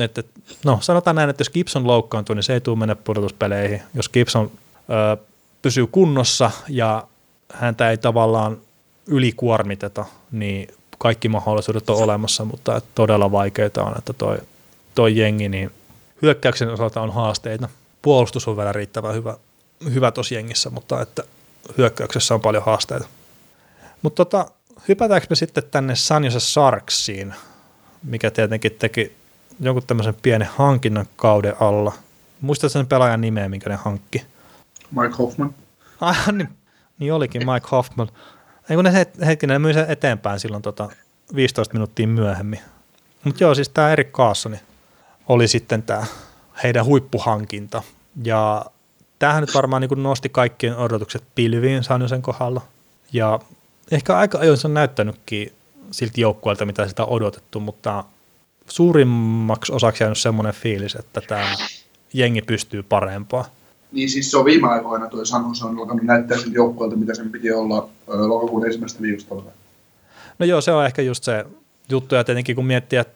että no sanotaan näin, että jos Gibson loukkaantuu, niin se ei tule mennä pudotuspeleihin. Jos Gibson ö, pysyy kunnossa ja häntä ei tavallaan ylikuormiteta, niin kaikki mahdollisuudet on olemassa, mutta todella vaikeita on, että toi, toi jengi, niin hyökkäyksen osalta on haasteita. Puolustus on vielä riittävän hyvä, hyvä tuossa jengissä, mutta että hyökkäyksessä on paljon haasteita. Mutta tota, hypätäänkö me sitten tänne San Jose Sarksiin, mikä tietenkin teki jonkun tämmöisen pienen hankinnan kauden alla. Muistatko sen pelaajan nimeä, minkä ne hankki? Mike Hoffman. Ah, niin, niin olikin Mike Hoffman. Ei kun ne hetkinen, ne myi sen eteenpäin silloin tota 15 minuuttia myöhemmin. Mutta joo, siis tämä Erik Kaassoni oli sitten tämä heidän huippuhankinta. Ja tämähän nyt varmaan niin nosti kaikkien odotukset pilviin sen kohdalla. Ja ehkä aika ajoin se on näyttänytkin siltä joukkueelta, mitä sitä on odotettu, mutta suurimmaksi osaksi jäänyt semmoinen fiilis, että tämä jengi pystyy parempaa. Niin siis se on viime aikoina tuo San se on alkanut näyttää sen joukkueelta, mitä sen piti olla lokakuun ensimmäistä viikosta. No joo, se on ehkä just se juttu, ja tietenkin kun miettii, että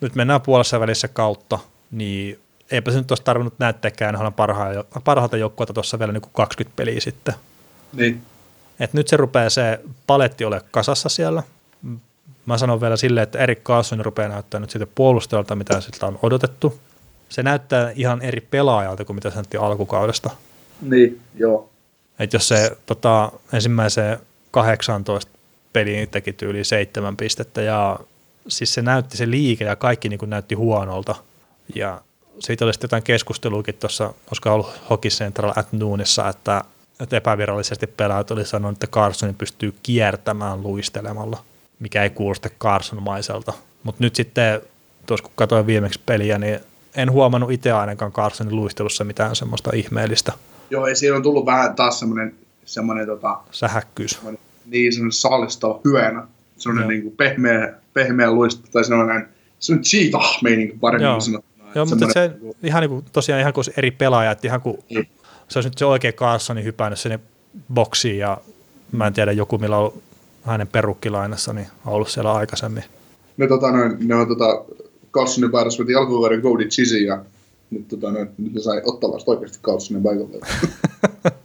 nyt mennään puolessa välissä kautta, niin eipä se nyt olisi tarvinnut näyttääkään parhaalta joukkueelta tuossa vielä niin kuin 20 peliä sitten. Niin. Et nyt se rupeaa se paletti ole kasassa siellä. Mä sanon vielä silleen, että Erik Carlson rupeaa näyttää nyt sitten puolustajalta, mitä siltä on odotettu se näyttää ihan eri pelaajalta kuin mitä se näytti alkukaudesta. Niin, joo. Et jos se tota, ensimmäiseen 18 peliin teki yli seitsemän pistettä ja siis se näytti se liike ja kaikki niin kuin näytti huonolta. Ja siitä oli sitten jotain keskusteluakin tuossa, koska ollut Hockey Central at Noonissa, että, että epävirallisesti pelaajat oli sanonut, että Carson pystyy kiertämään luistelemalla, mikä ei kuulosta Carson-maiselta. Mutta nyt sitten, tuossa kun katsoin viimeksi peliä, niin en huomannut itse ainakaan Carsonin luistelussa mitään semmoista ihmeellistä. Joo, ei siinä on tullut vähän taas semmoinen, semmoinen tota, sähäkkyys. Semmoinen, niin, semmoinen sallistava hyönä. Semmoinen niin kuin pehmeä, pehmeä luistelu tai semmoinen, semmoinen cheetah meininki paremmin Joo. sanottuna. Joo, mutta se niin kuin, ihan niin kuin, tosiaan ihan kuin eri pelaajat, ihan kuin mm. Se olisi nyt se oikea Carlsoni hypännyt sinne boksiin ja mä en tiedä, joku millä on hänen perukkilainassa, niin on ollut siellä aikaisemmin. Ne, tota, noin, ne on tota, Carlsonin väärässä veti alkuvuoden Cody Chisi ja nyt, tota, noin, nyt ne sai ottaa vasta oikeasti Carlsonin paikalle.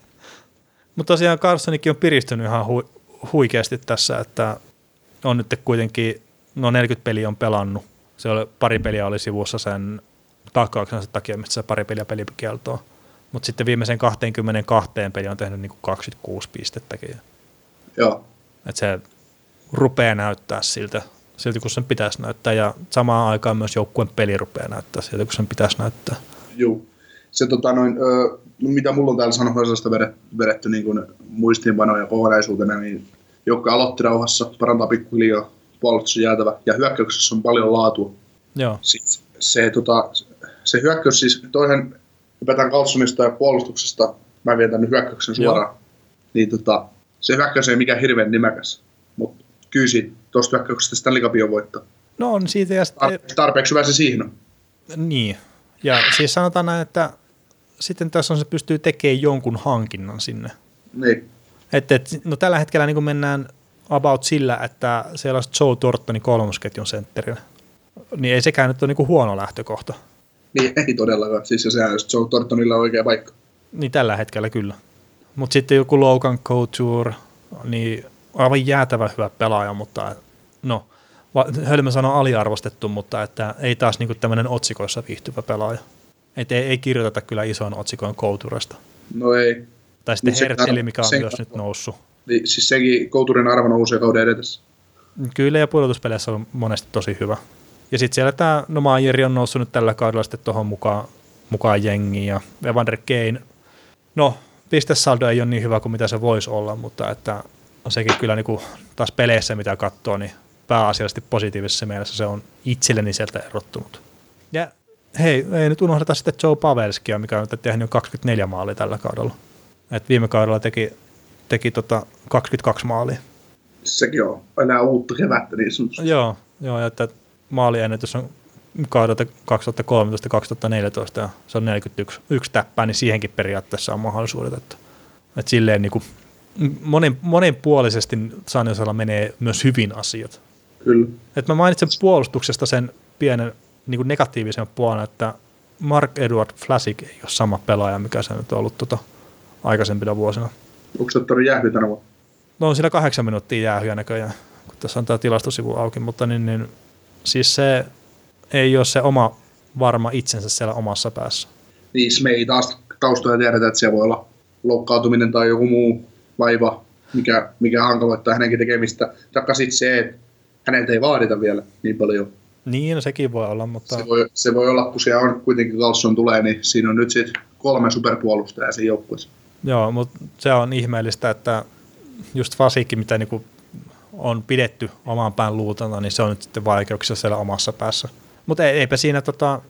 Mutta tosiaan Carlsonikin on piristynyt ihan hu- huikeasti tässä, että on nyt kuitenkin, no 40 peliä on pelannut. Se oli, pari peliä oli sivussa sen takkauksensa takia, mistä se pari peliä pelikieltoa. Mutta sitten viimeisen 22 peli on tehnyt niinku 26 pistettäkin. Joo. Että se rupeaa näyttää siltä, siltä kun sen pitäisi näyttää. Ja samaan aikaan myös joukkueen peli rupeaa näyttää siltä, kun sen pitäisi näyttää. Joo. Se, tota, noin, ö, no, mitä mulla on täällä sanomisesta vedetty, vedetty niin kuin muistiinpanoja kokonaisuutena, niin joukko aloitti rauhassa, parantaa pikkuhiljaa, puolustus jäätävä ja hyökkäyksessä on paljon laatua. Joo. Siis se, tota, se hyökkäys siis, toihan hypätään Carlsonista ja puolustuksesta, mä vien tänne hyökkäyksen suoraan, Joo. niin tota, se hyökkäys ei mikään hirveän nimekäs, mutta kyllä siitä tuosta hyökkäyksestä Stanley Cupin voittaa. No on siitä ja sitten... Tarpeeksi hyvä se siihen on. Niin, ja siis sanotaan näin, että sitten tässä on se pystyy tekemään jonkun hankinnan sinne. Niin. Et, et, no tällä hetkellä niin mennään about sillä, että siellä on Joe Tortoni kolmosketjun sentterinä. Niin ei sekään nyt ole niin huono lähtökohta. Niin, ei todellakaan. Siis sehän olisi Joe Tortonilla oikea paikka. Niin tällä hetkellä kyllä. Mutta sitten joku Logan Couture, niin aivan jäätävä hyvä pelaaja, mutta no, Hölmö sanoo aliarvostettu, mutta että ei taas niinku tämmöinen otsikoissa viihtyvä pelaaja. Et ei, ei kirjoiteta kyllä ison otsikoin Couturesta. No ei. Tai sitten Hertzeli, mikä on myös arvo. nyt noussut. Niin, siis sekin Couturen arvo nousee kauden edetessä. Kyllä, ja pudotuspeleissä on monesti tosi hyvä. Ja sitten siellä tämä no Majeri on noussut nyt tällä kaudella sitten tuohon mukaan, mukaan jengiin, ja Evander Kane, no pistesaldo ei ole niin hyvä kuin mitä se voisi olla, mutta että on sekin kyllä niin kuin taas peleissä, mitä katsoo, niin pääasiallisesti positiivisessa mielessä se on itselleni sieltä erottunut. Ja hei, ei nyt unohdeta sitten Joe Pavelskia, mikä on tehnyt 24 maalia tällä kaudella. Et viime kaudella teki, teki tota 22 maalia. Sekin on enää uutta kevättä niin sanotusti. Joo, joo että maaliennätys on kaudelta 2013-2014 ja se on 41 yksi täppää, niin siihenkin periaatteessa on mahdollisuudet. Että, että silleen niin kuin monen, monenpuolisesti Sanjosella menee myös hyvin asiat. Kyllä. Et mä mainitsen puolustuksesta sen pienen niin kuin negatiivisen puolen, että Mark Edward Flasik ei ole sama pelaaja, mikä se nyt on ollut tota aikaisempina vuosina. Onko se ottanut jäähy tänä vuonna? No on siinä kahdeksan minuuttia jäähyä näköjään, kun tässä on tämä tilastosivu auki, mutta niin, niin, siis se ei ole se oma varma itsensä siellä omassa päässä. Niin, me ei taas taustoja tiedetä, että se voi olla loukkaantuminen tai joku muu vaiva, mikä, mikä hankaloittaa hänenkin tekemistä. Taikka sitten se, että häneltä ei vaadita vielä niin paljon. Niin, no sekin voi olla, mutta... Se voi, se voi olla, kun siellä on kuitenkin Carlson tulee, niin siinä on nyt sitten kolme superpuolustajaa siinä joukkueessa. Joo, mutta se on ihmeellistä, että just Fasikki, mitä niinku on pidetty oman pään luutana, niin se on nyt sitten vaikeuksia siellä omassa päässä. Mutta eipä siinä tota,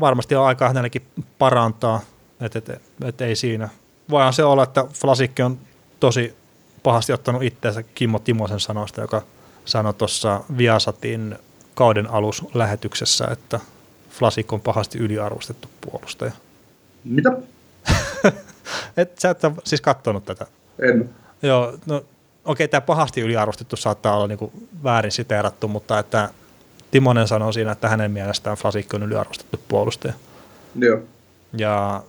varmasti ole aikaa hänellekin parantaa, että et, et, et ei siinä. Voihan se olla, että Flasikki on tosi pahasti ottanut itseensä Kimmo Timosen sanoista, joka sanoi tuossa Viasatin kauden aluslähetyksessä, että Flasik on pahasti yliarvostettu puolustaja. Mitä? et, sä et ole siis katsonut tätä? En. Joo, no okei, tämä pahasti yliarvostettu saattaa olla niinku väärin siteerattu, mutta että Timonen sanoo siinä, että hänen mielestään Flasikki on yliarvostettu puolustaja. Joo. Ja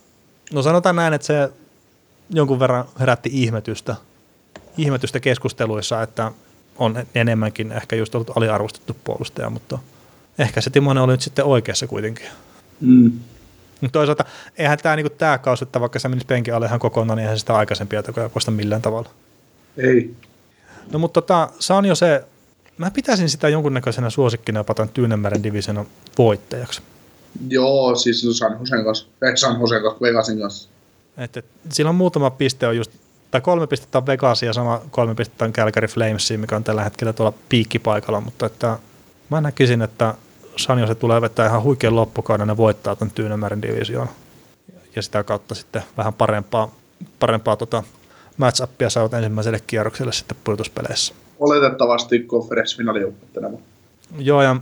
no sanotaan näin, että se jonkun verran herätti ihmetystä, ihmetystä keskusteluissa, että on enemmänkin ehkä just ollut aliarvostettu puolustaja, mutta ehkä se Timonen oli nyt sitten oikeassa kuitenkin. Mm. Mutta toisaalta eihän tämä niinku, tää kausi, että vaikka se menisi penkin alle ihan kokonaan, niin eihän sitä aikaisempia tekoja poista millään tavalla. Ei. No mutta tota, Sanjo se, mä pitäisin sitä jonkunnäköisenä suosikkina jopa tämän Tyynemeren divisionan voittajaksi. Joo, siis San Josen kanssa, ei San Josen kanssa, Vegasin kanssa. Et, et, sillä on muutama piste on just, tai kolme pistettä on Vegasia ja sama kolme pistettä on Calgary Flamesiin, mikä on tällä hetkellä tuolla piikkipaikalla, mutta että mä näkisin, että Sanjo se tulee vetää ihan huikean loppukauden ja voittaa tämän Tyynemeren divisioon. Ja sitä kautta sitten vähän parempaa, parempaa tota match-upia saavat ensimmäiselle kierrokselle sitten pudotuspeleissä. Oletettavasti konferenssifinaalijoukkue tänä vuonna. Joo, ja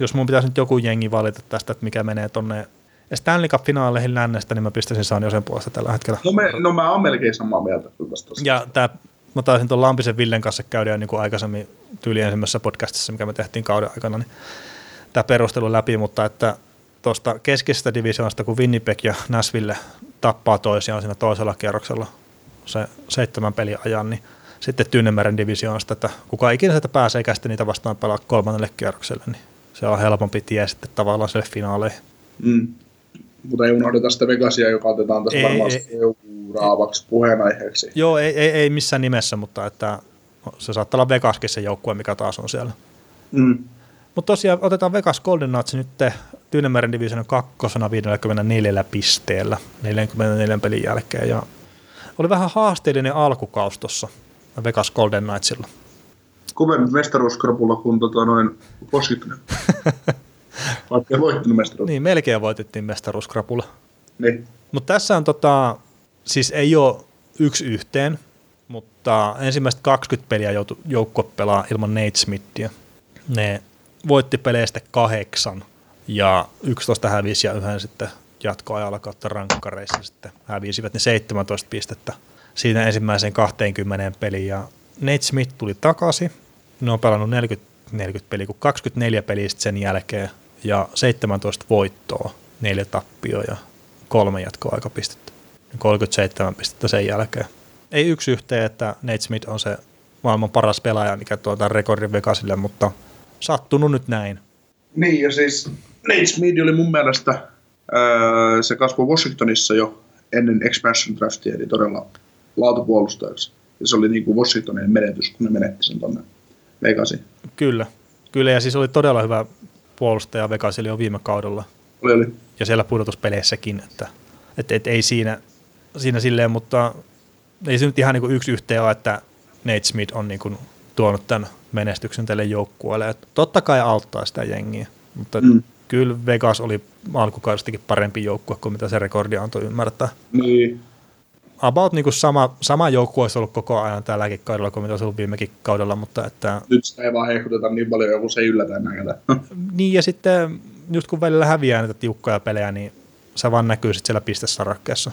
jos mun pitäisi nyt joku jengi valita tästä, että mikä menee tonne Stanley Cup-finaaleihin lännestä, niin mä pistäisin San Josen puolesta tällä hetkellä. No, me, no mä oon melkein samaa mieltä. Ja tää, mä taisin tuon Lampisen Villen kanssa käydä niin kuin aikaisemmin tyyli ensimmäisessä podcastissa, mikä me tehtiin kauden aikana, niin tämä perustelu läpi, mutta että tuosta keskeisestä divisioonasta, kun Winnipeg ja Nashville tappaa toisiaan siinä toisella kierroksella se seitsemän peli ajan, niin sitten Tyynemeren divisioonasta, että kuka ikinä sieltä pääsee kästi niitä vastaan pelaa kolmannelle kierrokselle, niin se on helpompi tie sitten tavallaan sille finaaleihin. Mm. Mutta ei unohdeta sitä Vegasia, joka otetaan tässä Ei, varmaan ei. seuraavaksi puheenaiheeksi. Joo, ei, ei, ei missään nimessä, mutta että se saattaa olla Vegaskin se joukkue, mikä taas on siellä. Mm. Mutta tosiaan otetaan Vegas Golden Knights nyt Tyynemeren divisioon kakkosena 54 pisteellä 44 pelin jälkeen. Ja oli vähän haasteellinen alkukaus tuossa Vegas Golden Knightsilla. Kovempi mestaruuskrapulla kuin tota noin Washington. Vaikka ei voittanut mestaruus. Niin, melkein voitettiin mestaruuskrapula. Niin. Mutta tässä on tota, siis ei ole yksi yhteen, mutta ensimmäiset 20 peliä joutu, joukkue pelaa ilman Nate Smithia. Ne voitti peleistä kahdeksan ja 11 hävisi ja yhden sitten jatkoajalla kautta rankkareissa sitten hävisivät ne 17 pistettä siinä ensimmäiseen 20 peliin ja Nate Smith tuli takaisin. Ne on pelannut 40, 40 peliä, kun 24 peliä sen jälkeen ja 17 voittoa, neljä tappioa ja kolme jatkoaikapistettä. 37 pistettä sen jälkeen. Ei yksi yhteen, että Nate Smith on se maailman paras pelaaja, mikä tuo tämän rekordin Vegasille, mutta sattunut nyt näin. Niin, ja siis Nate Smith oli mun mielestä, öö, se kasvoi Washingtonissa jo ennen expansion draftia, eli todella laatupuolustajaksi. Ja se oli niin kuin Washingtonin menetys, kun ne menetti sen tonne Vegasiin. Kyllä, kyllä ja siis oli todella hyvä puolustaja Vegasille jo viime kaudella Oli, oli. ja siellä pudotuspeleissäkin, että et, et, ei siinä, siinä silleen, mutta ei se nyt ihan niin kuin yksi yhteen ole, että Nate Smith on niin kuin tuonut tämän menestyksen tälle joukkueelle. Et totta kai auttaa sitä jengiä, mutta mm. Kyllä Vegas oli alkukaudestakin parempi joukkue kuin mitä se rekordi antoi ymmärtää. Niin. About niin kuin sama, sama joukkue olisi ollut koko ajan tälläkin kaudella kuin mitä olisi ollut viimekin kaudella, mutta että Nyt sitä ei vaan hehkuteta niin paljon, joku se yllätä enää ketä. niin ja sitten just kun välillä häviää näitä tiukkoja pelejä, niin se vaan näkyy sitten siellä pistesarakkeessa.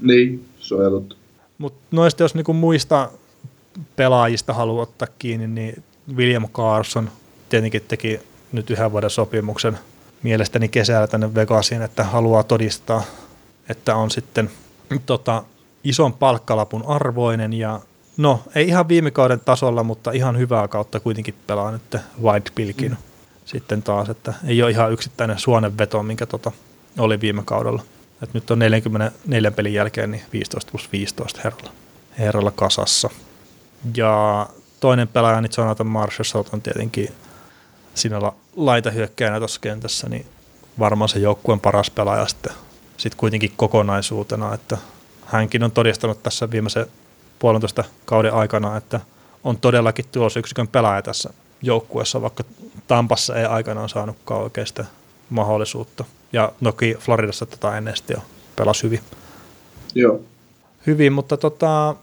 niin, se on totta. Mutta noista jos niinku muista pelaajista haluaa ottaa kiinni, niin William Carson tietenkin teki nyt yhden vuoden sopimuksen mielestäni kesällä tänne Vegasiin, että haluaa todistaa, että on sitten tota, ison palkkalapun arvoinen ja no ei ihan viime kauden tasolla, mutta ihan hyvää kautta kuitenkin pelaa nyt White Pilkin mm. sitten taas, että ei ole ihan yksittäinen suonenveto, minkä tota, oli viime kaudella. Et nyt on 44 pelin jälkeen niin 15 plus 15 herralla, herralla kasassa. Ja toinen pelaaja, niin Jonathan Marshall on tietenkin siinä la- laitahyökkäjänä tuossa kentässä, niin varmaan se joukkueen paras pelaaja sitten, sitten kuitenkin kokonaisuutena, että hänkin on todistanut tässä viimeisen puolentoista kauden aikana, että on todellakin tulosyksikön pelaaja tässä joukkueessa, vaikka Tampassa ei aikanaan saanutkaan oikeasta mahdollisuutta. Ja noki Floridassa tätä ennen sitten jo pelasi hyvin. Joo. hyvin, mutta tota,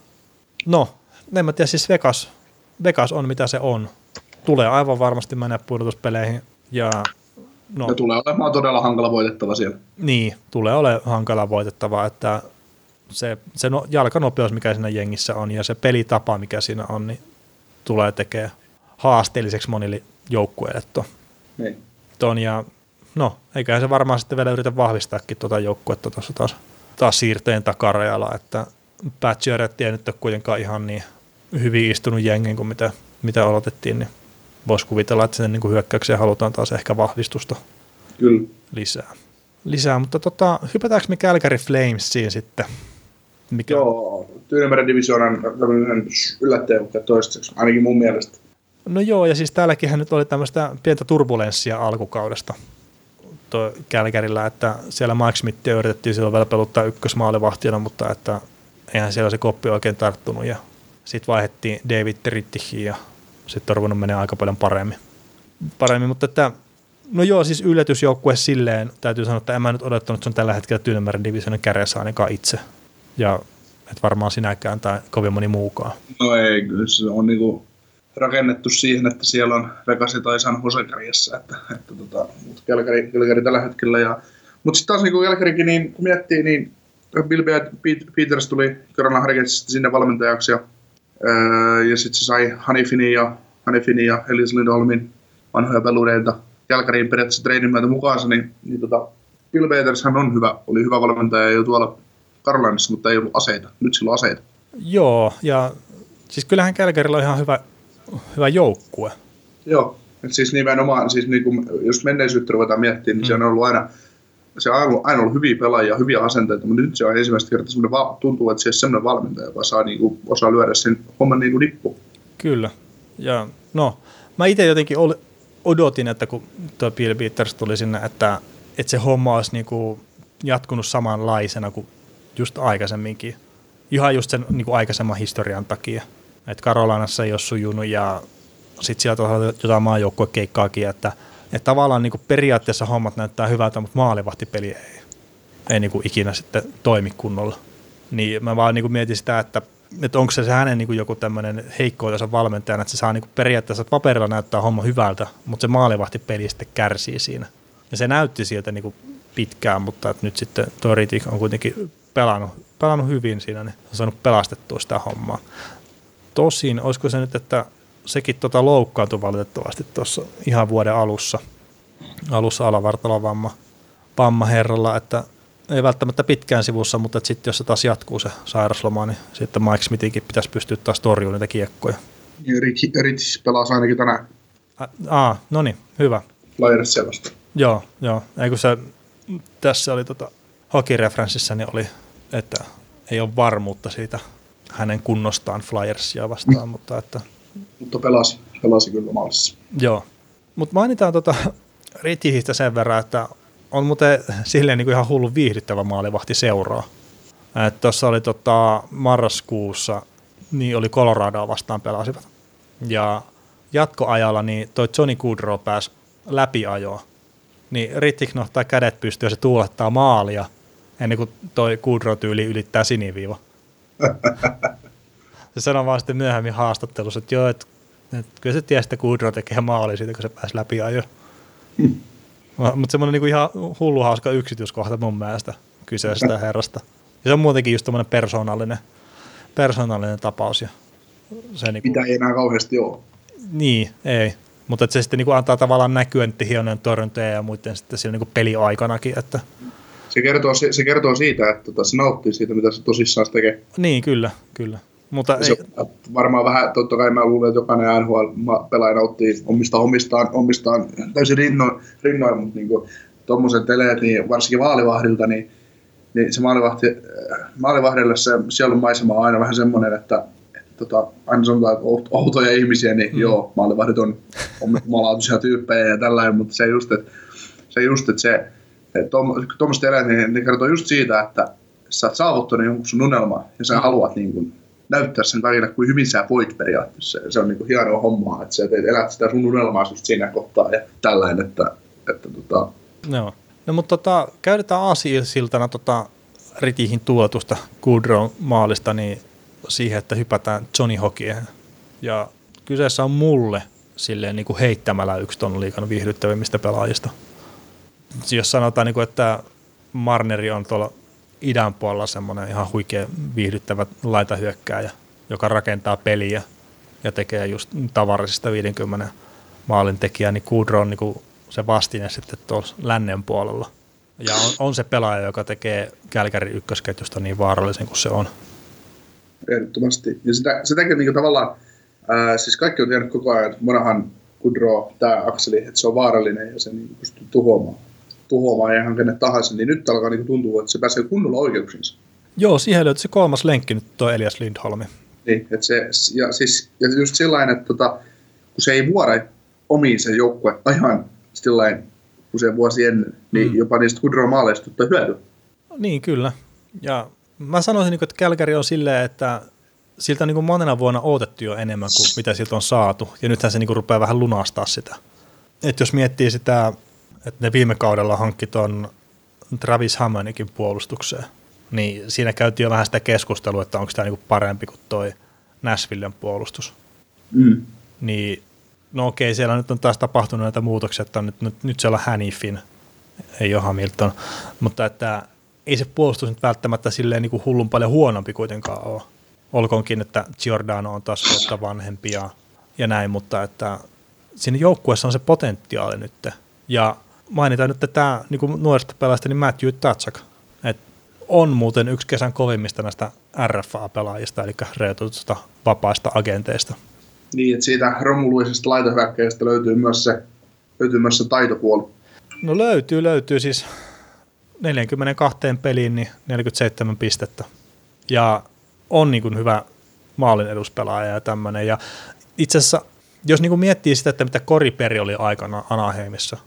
no, en mä tiedä, siis Vegas, Vegas on mitä se on. Tulee aivan varmasti mennä pudotuspeleihin ja no, Ja tulee olemaan todella hankala voitettava siellä. niin, tulee ole hankala voitettava, että se, se no, jalkanopeus, mikä siinä jengissä on ja se pelitapa, mikä siinä on, niin tulee tekemään haasteelliseksi monille joukkueille tuon. Niin. ton ja no, eiköhän se varmaan sitten vielä yritä vahvistaakin tuota joukkuetta tuossa taas, taas siirtojen takarajalla, että Patcheretti ei nyt ole kuitenkaan ihan niin hyvin istunut jengin kuin mitä, mitä odotettiin, niin voisi kuvitella, että sen niin hyökkäykseen halutaan taas ehkä vahvistusta Kyllä. lisää. lisää mutta tota, hypätäänkö me Calgary Flamesiin sitten? Mikä, Joo, Tyynemeren divisioonan yllättäjä toistaiseksi, ainakin mun mielestä. No joo, ja siis täälläkin nyt oli tämmöistä pientä turbulenssia alkukaudesta Kälkärillä, että siellä Mike Smithia yritettiin silloin vielä peluttaa ykkösmaalivahtina, mutta että eihän siellä se koppi oikein tarttunut ja sitten vaihdettiin David Rittichiin ja sitten on ruvennut menee aika paljon paremmin. paremmin mutta että, no joo, siis yllätysjoukkue silleen, täytyy sanoa, että en mä nyt odottanut, että se on tällä hetkellä Tyynemeren divisionin kärjessä ainakaan itse. Ja et varmaan sinäkään tai kovin moni muukaan. No ei, kyllä se on niinku rakennettu siihen, että siellä on Vegas tai San Jose kärjessä, että, että tota, mutta Kelkari, Kelkari tällä hetkellä ja Mutta sitten taas niin Jälkerikin, niin kun miettii, niin Bill Peters tuli koronaharkitsesta sinne valmentajaksi ja, öö, ja sitten se sai Hanifinin ja, Hanifinin ja Elias Lindholmin vanhoja pelureita Jälkäriin periaatteessa treinin myötä mukaansa, niin, niin tota, Bill Peters hän on hyvä, oli hyvä valmentaja jo tuolla Karolinassa, mutta ei ollut aseita. Nyt sillä on aseita. Joo, ja siis kyllähän Kälkärillä on ihan hyvä, hyvä joukkue. Joo, et siis nimenomaan, siis niin kuin, jos menneisyyttä ruvetaan miettimään, niin mm. se on ollut aina, se on aina, aina ollut hyviä pelaajia, hyviä asenteita, mutta nyt se on ensimmäistä kertaa semmoinen, tuntuu, että se on semmoinen valmentaja, joka saa, niin kuin, osaa lyödä sen homman niin kuin nippu. Kyllä, ja no, mä itse jotenkin ol, odotin, että kun tuo Bill Peters tuli sinne, että, että se homma olisi niin kuin jatkunut samanlaisena kuin just aikaisemminkin. Ihan just sen niin kuin aikaisemman historian takia. Että Karolanassa ei ole sujunut ja sitten sieltä on jotain maajoukkuekeikkaakin, että, että tavallaan niin kuin periaatteessa hommat näyttää hyvältä, mutta maalivahtipeli ei, ei niin kuin ikinä sitten toimi kunnolla. Niin mä vaan niin kuin mietin sitä, että, että onko se, se hänen niin kuin joku tämmöinen heikkoutensa valmentajana, että se saa niin kuin periaatteessa paperilla näyttää homma hyvältä, mutta se maalivahtipeli sitten kärsii siinä. Ja se näytti sieltä niin kuin pitkään, mutta että nyt sitten tuo on kuitenkin pelannut, pelannut hyvin siinä, niin on saanut pelastettua sitä hommaa. Tosin, olisiko se nyt, että sekin tota loukkaantui valitettavasti tuossa ihan vuoden alussa, alussa alavartalovamma vamma herralla, että ei välttämättä pitkään sivussa, mutta sitten jos se taas jatkuu se sairasloma, niin sitten Mike Smithinkin pitäisi pystyä taas torjumaan niitä kiekkoja. Rich pelaa ainakin tänään. Aa, no niin, hyvä. Flyers sellaista. Joo, joo. Ei kun se, tässä oli tota, hockey-referenssissä, niin oli, että ei ole varmuutta siitä hänen kunnostaan Flyersia vastaan, mm. mutta että mutta pelasi, pelasi kyllä maalissa. Joo, mutta mainitaan tota Ritihistä sen verran, että on muuten silleen niin kuin ihan hullu viihdyttävä maalivahti seuraa. Tuossa oli tota, marraskuussa, niin oli Coloradoa vastaan pelasivat. Ja jatkoajalla niin toi Johnny Goodrow pääsi läpiajoa. Niin Rittik nohtaa kädet pystyy ja se tuulettaa maalia ennen kuin toi Goodrow-tyyli ylittää siniviiva. se sanoi vaan sitten myöhemmin haastattelussa, että joo, että, että kyllä se tiesi, että Kudro tekee maali siitä, kun se pääsi läpi ajo. Mutta semmoinen niinku ihan hullu hauska yksityiskohta mun mielestä kyseisestä herrasta. Ja se on muutenkin just tämmöinen persoonallinen, persoonallinen tapaus. Ja se niinku, Mitä ei enää kauheasti ole. Niin, ei. Mutta se sitten niinku antaa tavallaan näkyä niiden hienojen torjuntoja ja muiden sitten siellä niinku peliaikanakin. Että... Se, kertoo, se, se kertoo siitä, että tota, se nauttii siitä, mitä se tosissaan tekee. Niin, kyllä, kyllä. Mutta se, ei... Varmaan vähän, totta kai mä luulen, että jokainen NHL-pelaaja nauttii omista omistaan, omistaan täysin rinnoin, rinnoin mutta niin tuommoiset teleet, niin varsinkin vaalivahdilta, niin, niin se maalivahti, maalivahdille se sielun maisema on aina vähän semmoinen, että, että tota, aina sanotaan, että outoja ihmisiä, niin mm. joo, maalivahdit on omalaatuisia tyyppejä ja tällainen, mutta se just, että se, just, että se tuommoiset eleet, niin ne kertoo just siitä, että sä oot saavuttanut jonkun sun unelma ja sä mm. haluat niin kuin, näyttää sen välillä, kuin hyvin sä voit periaatteessa. Se on niin hienoa hommaa, että sä teet, elät sitä sun unelmaa just siinä kohtaa ja tällainen, että, että tota... Joo. No mutta tota, käytetään aasisiltana tota Ritihin tuotusta Goodrow maalista niin siihen, että hypätään Johnny Hokien. Ja kyseessä on mulle silleen niin kuin heittämällä yksi ton liikan viihdyttävimmistä pelaajista. Jos sanotaan, niin kuin, että Marneri on tuolla idän puolella semmoinen ihan huikea viihdyttävä laitahyökkääjä, joka rakentaa peliä ja tekee just tavarisista 50 maalin tekijää, niin Kudro on niin se vastine sitten tuossa lännen puolella. Ja on, on se pelaaja, joka tekee Kälkäri ykkösketjusta niin vaarallisen kuin se on. Ehdottomasti. Ja sitä, sitäkin niin tavallaan, ää, siis kaikki on tiennyt koko ajan, monahan Kudro, tämä akseli, että se on vaarallinen ja se niin pystyy tuhoamaan tuhoamaan ihan kenen tahansa, niin nyt alkaa niin tuntua, että se pääsee kunnolla oikeuksinsa. Joo, siihen löytyy se kolmas lenkki nyt tuo Elias Lindholmi. Niin, että se, ja, siis, ja just sellainen, että tota, kun se ei vuora omiin se joukkue ihan sellainen usein vuosi ennen, niin mm. jopa niistä hydromaaleista ottaa hyötyä. Niin, kyllä. Ja mä sanoisin, niin että Kälkäri on silleen, että siltä on niin monena vuonna odotettu jo enemmän kuin mitä siltä on saatu. Ja nythän se niin kuin rupeaa vähän lunastaa sitä. Et jos miettii sitä että ne viime kaudella hankki tuon Travis Hammonikin puolustukseen, niin siinä käytiin jo vähän sitä keskustelua, että onko tämä niinku parempi kuin toi Nashvillen puolustus. Mm. Niin, no okei, siellä nyt on taas tapahtunut näitä muutoksia, että nyt, nyt, nyt siellä on Hanifin ei ole Hamilton, mutta että ei se puolustus nyt välttämättä silleen niin kuin hullun paljon huonompi kuitenkaan ole. Olkoonkin, että Giordano on taas vuotta vanhempi ja, ja näin, mutta että siinä joukkueessa on se potentiaali nyt. Ja mainitaan nyt, että tämä niin nuorista pelaajista, niin Matthew Tatsak, että on muuten yksi kesän kovimmista näistä RFA-pelaajista, eli reetutusta vapaista agenteista. Niin, että siitä romuluisesta laitohyökkäjästä löytyy myös se, löytyy myös se taitopuoli. No löytyy, löytyy siis 42 peliin, niin 47 pistettä. Ja on niin kuin hyvä maalin eduspelaaja ja tämmöinen. Ja itse asiassa, jos niin kuin miettii sitä, että mitä Koriperi oli aikana Anaheimissa,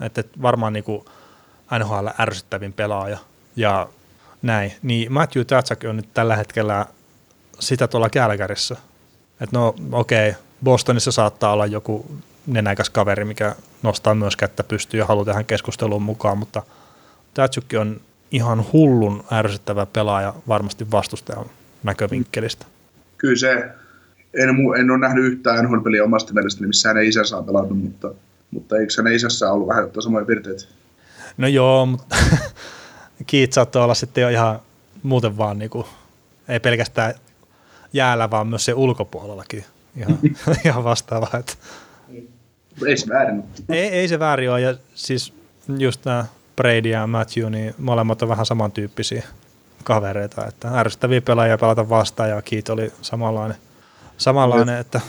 että varmaan niin kuin NHL ärsyttävin pelaaja ja näin, niin Matthew Tatsak on nyt tällä hetkellä sitä tuolla Kälkärissä. Että no okei, okay, Bostonissa saattaa olla joku nenäkäs kaveri, mikä nostaa myös kättä pystyyn ja haluaa tähän keskusteluun mukaan, mutta Tatsukki on ihan hullun ärsyttävä pelaaja varmasti vastustajan näkövinkkelistä. Kyllä se, en, en ole nähnyt yhtään NHL-peliä omasta mielestäni, missä hänen isänsä on pelannut, mutta, mutta eikö hänen isässä ollut vähän jotain samoja piirteitä? No joo, mutta Kiit saattoi olla sitten jo ihan muuten vaan, niin kuin, ei pelkästään jäällä, vaan myös se ulkopuolellakin ihan, ihan vastaava. Että. Ei se väärin ei, ei se väärin ole, ja siis just nämä Brady ja Matthew, niin molemmat on vähän samantyyppisiä kavereita, että ärsyttäviä pelaajia pelata vastaan, ja Keith oli samanlainen, samanlainen että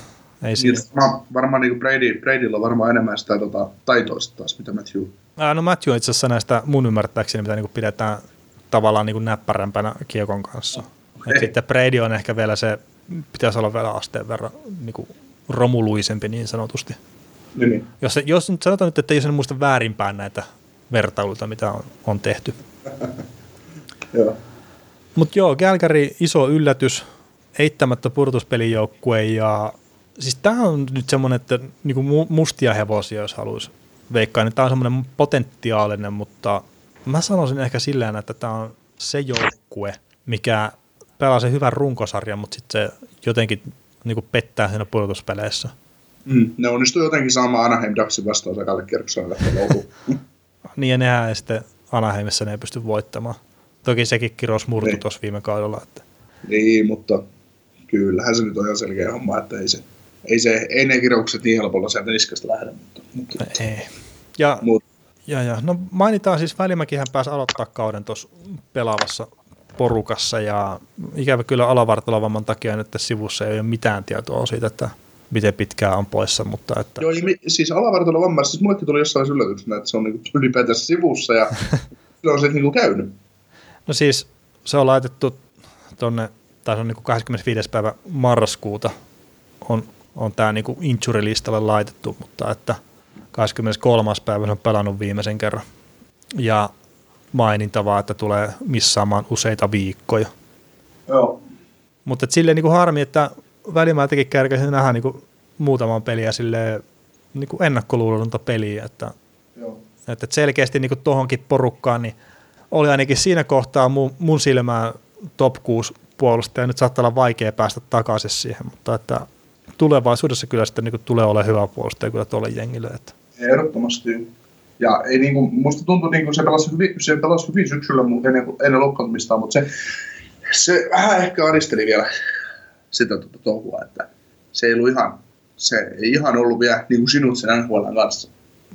ei niin, siinä. Varmaan, varmaan niin Brady, Bradylla on varmaan enemmän sitä tota, taitoista taas, mitä Matthew. Ää, no Matthew on itse asiassa näistä mun ymmärtääkseni, mitä niin pidetään tavallaan niin näppärämpänä kiekon kanssa. Okay. Et sitten Brady on ehkä vielä se, pitäisi olla vielä asteen verran niin kuin romuluisempi niin sanotusti. Niin. Jos, jos nyt sanotaan nyt, että ei sen muista väärinpäin näitä vertailuita, mitä on, on tehty. joo. Mutta joo, Kälkäri iso yllätys, eittämättä purtuspelijoukkue ja siis tämä on nyt semmoinen, että niinku mustia hevosia, jos haluaisi veikkaa, niin tämä on semmoinen potentiaalinen, mutta mä sanoisin ehkä silleen, että tämä on se joukkue, mikä pelaa sen hyvän runkosarjan, mutta sitten se jotenkin niin pettää siinä pudotuspeleissä. Mm, ne onnistuu jotenkin saamaan Anaheim Ducksin vastaan sekalle kierrokselle niin ja nehän sitten Anaheimissa ne ei pysty voittamaan. Toki sekin kirous murtu niin. tuossa viime kaudella. Että. Niin, mutta kyllähän se nyt on ihan selkeä homma, että ei se, ei, se, ei ne kiroukset niin helpolla sieltä niskasta lähde. Mutta, mutta, ei. Ja, Mut. ja, ja, no mainitaan siis, Välimäkihän pääsi aloittaa kauden tuossa pelaavassa porukassa ja ikävä kyllä alavartalovamman takia nyt sivussa ei ole mitään tietoa siitä, että miten pitkään on poissa. Mutta että... Joo, siis alavartalovamma, siis mullekin tuli jossain yllätyksenä, että se on niin ylipäätään sivussa ja se on se niin käynyt. No siis se on laitettu tuonne, tai se on niin 25. päivä marraskuuta on, on tämä niin injury-listalle laitettu, mutta että – 23. päivä on pelannut viimeisen kerran. Ja mainintavaa, että tulee missaamaan useita viikkoja. Joo. Mutta silleen niin kuin harmi, että välimäältäkin kärkäsin nähdä niin kuin muutaman peliä silleen niin kuin ennakkoluulotonta peliä, että, Joo. että selkeästi niin kuin tohonkin porukkaan, niin oli ainakin siinä kohtaa mun, mun silmään top 6 puolustaja, nyt saattaa olla vaikea päästä takaisin siihen, mutta että tulevaisuudessa kyllä sitten niin tulee olemaan hyvä puolustaja kyllä tuolle jengille. Että. Ehdottomasti. Ja ei niin kuin, musta tuntui, niin kuin se pelasi hyvin, se pelasi hyvin syksyllä ennen, ennen loukkaantumista, mutta se, se vähän ehkä aristeli vielä sitä tuota touhua, että se ei ollut ihan, se ei ihan ollut vielä niin kuin sinut sen NHL kanssa.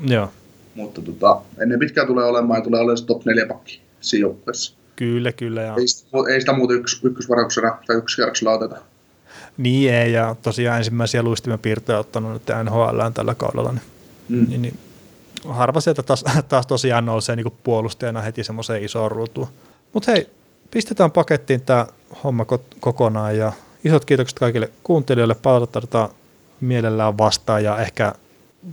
Joo. Mutta tota, ennen pitkään tulee olemaan ja tulee olemaan top 4 pakki siinä joukkueessa. Kyllä, kyllä. Ja... Ei, sitä, ei sitä muuten yksi, ykkösvarauksena tai ykköskierroksella oteta. Niin ei, ja tosiaan ensimmäisiä luistimen piirtoja ottanut nyt NHL tällä kaudella, niin Mm. Niin, niin harva sieltä taas, taas tosiaan nousee niin puolustajana heti semmoiseen isoon ruutuun. Mutta hei, pistetään pakettiin tämä homma ko- kokonaan ja isot kiitokset kaikille kuuntelijoille, palautetta mielellään vastaan ja ehkä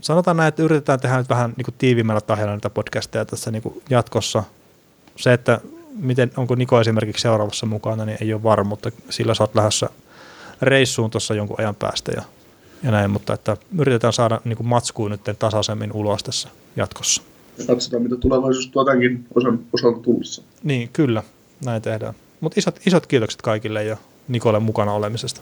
sanotaan näin, että yritetään tehdä nyt vähän niin tiiviimmällä tahjalla näitä podcasteja tässä niin jatkossa. Se, että miten, onko Niko esimerkiksi seuraavassa mukana, niin ei ole varma, mutta sillä sä oot lähdössä reissuun tuossa jonkun ajan päästä ja ja näin, mutta että yritetään saada niin matskuun nyt tasaisemmin ulos tässä jatkossa. Ja katsotaan, mitä tulevaisuus tuo tämänkin osan, osalta tullessa. Niin, kyllä, näin tehdään. Mutta isot, isot kiitokset kaikille ja Nikolle mukana olemisesta.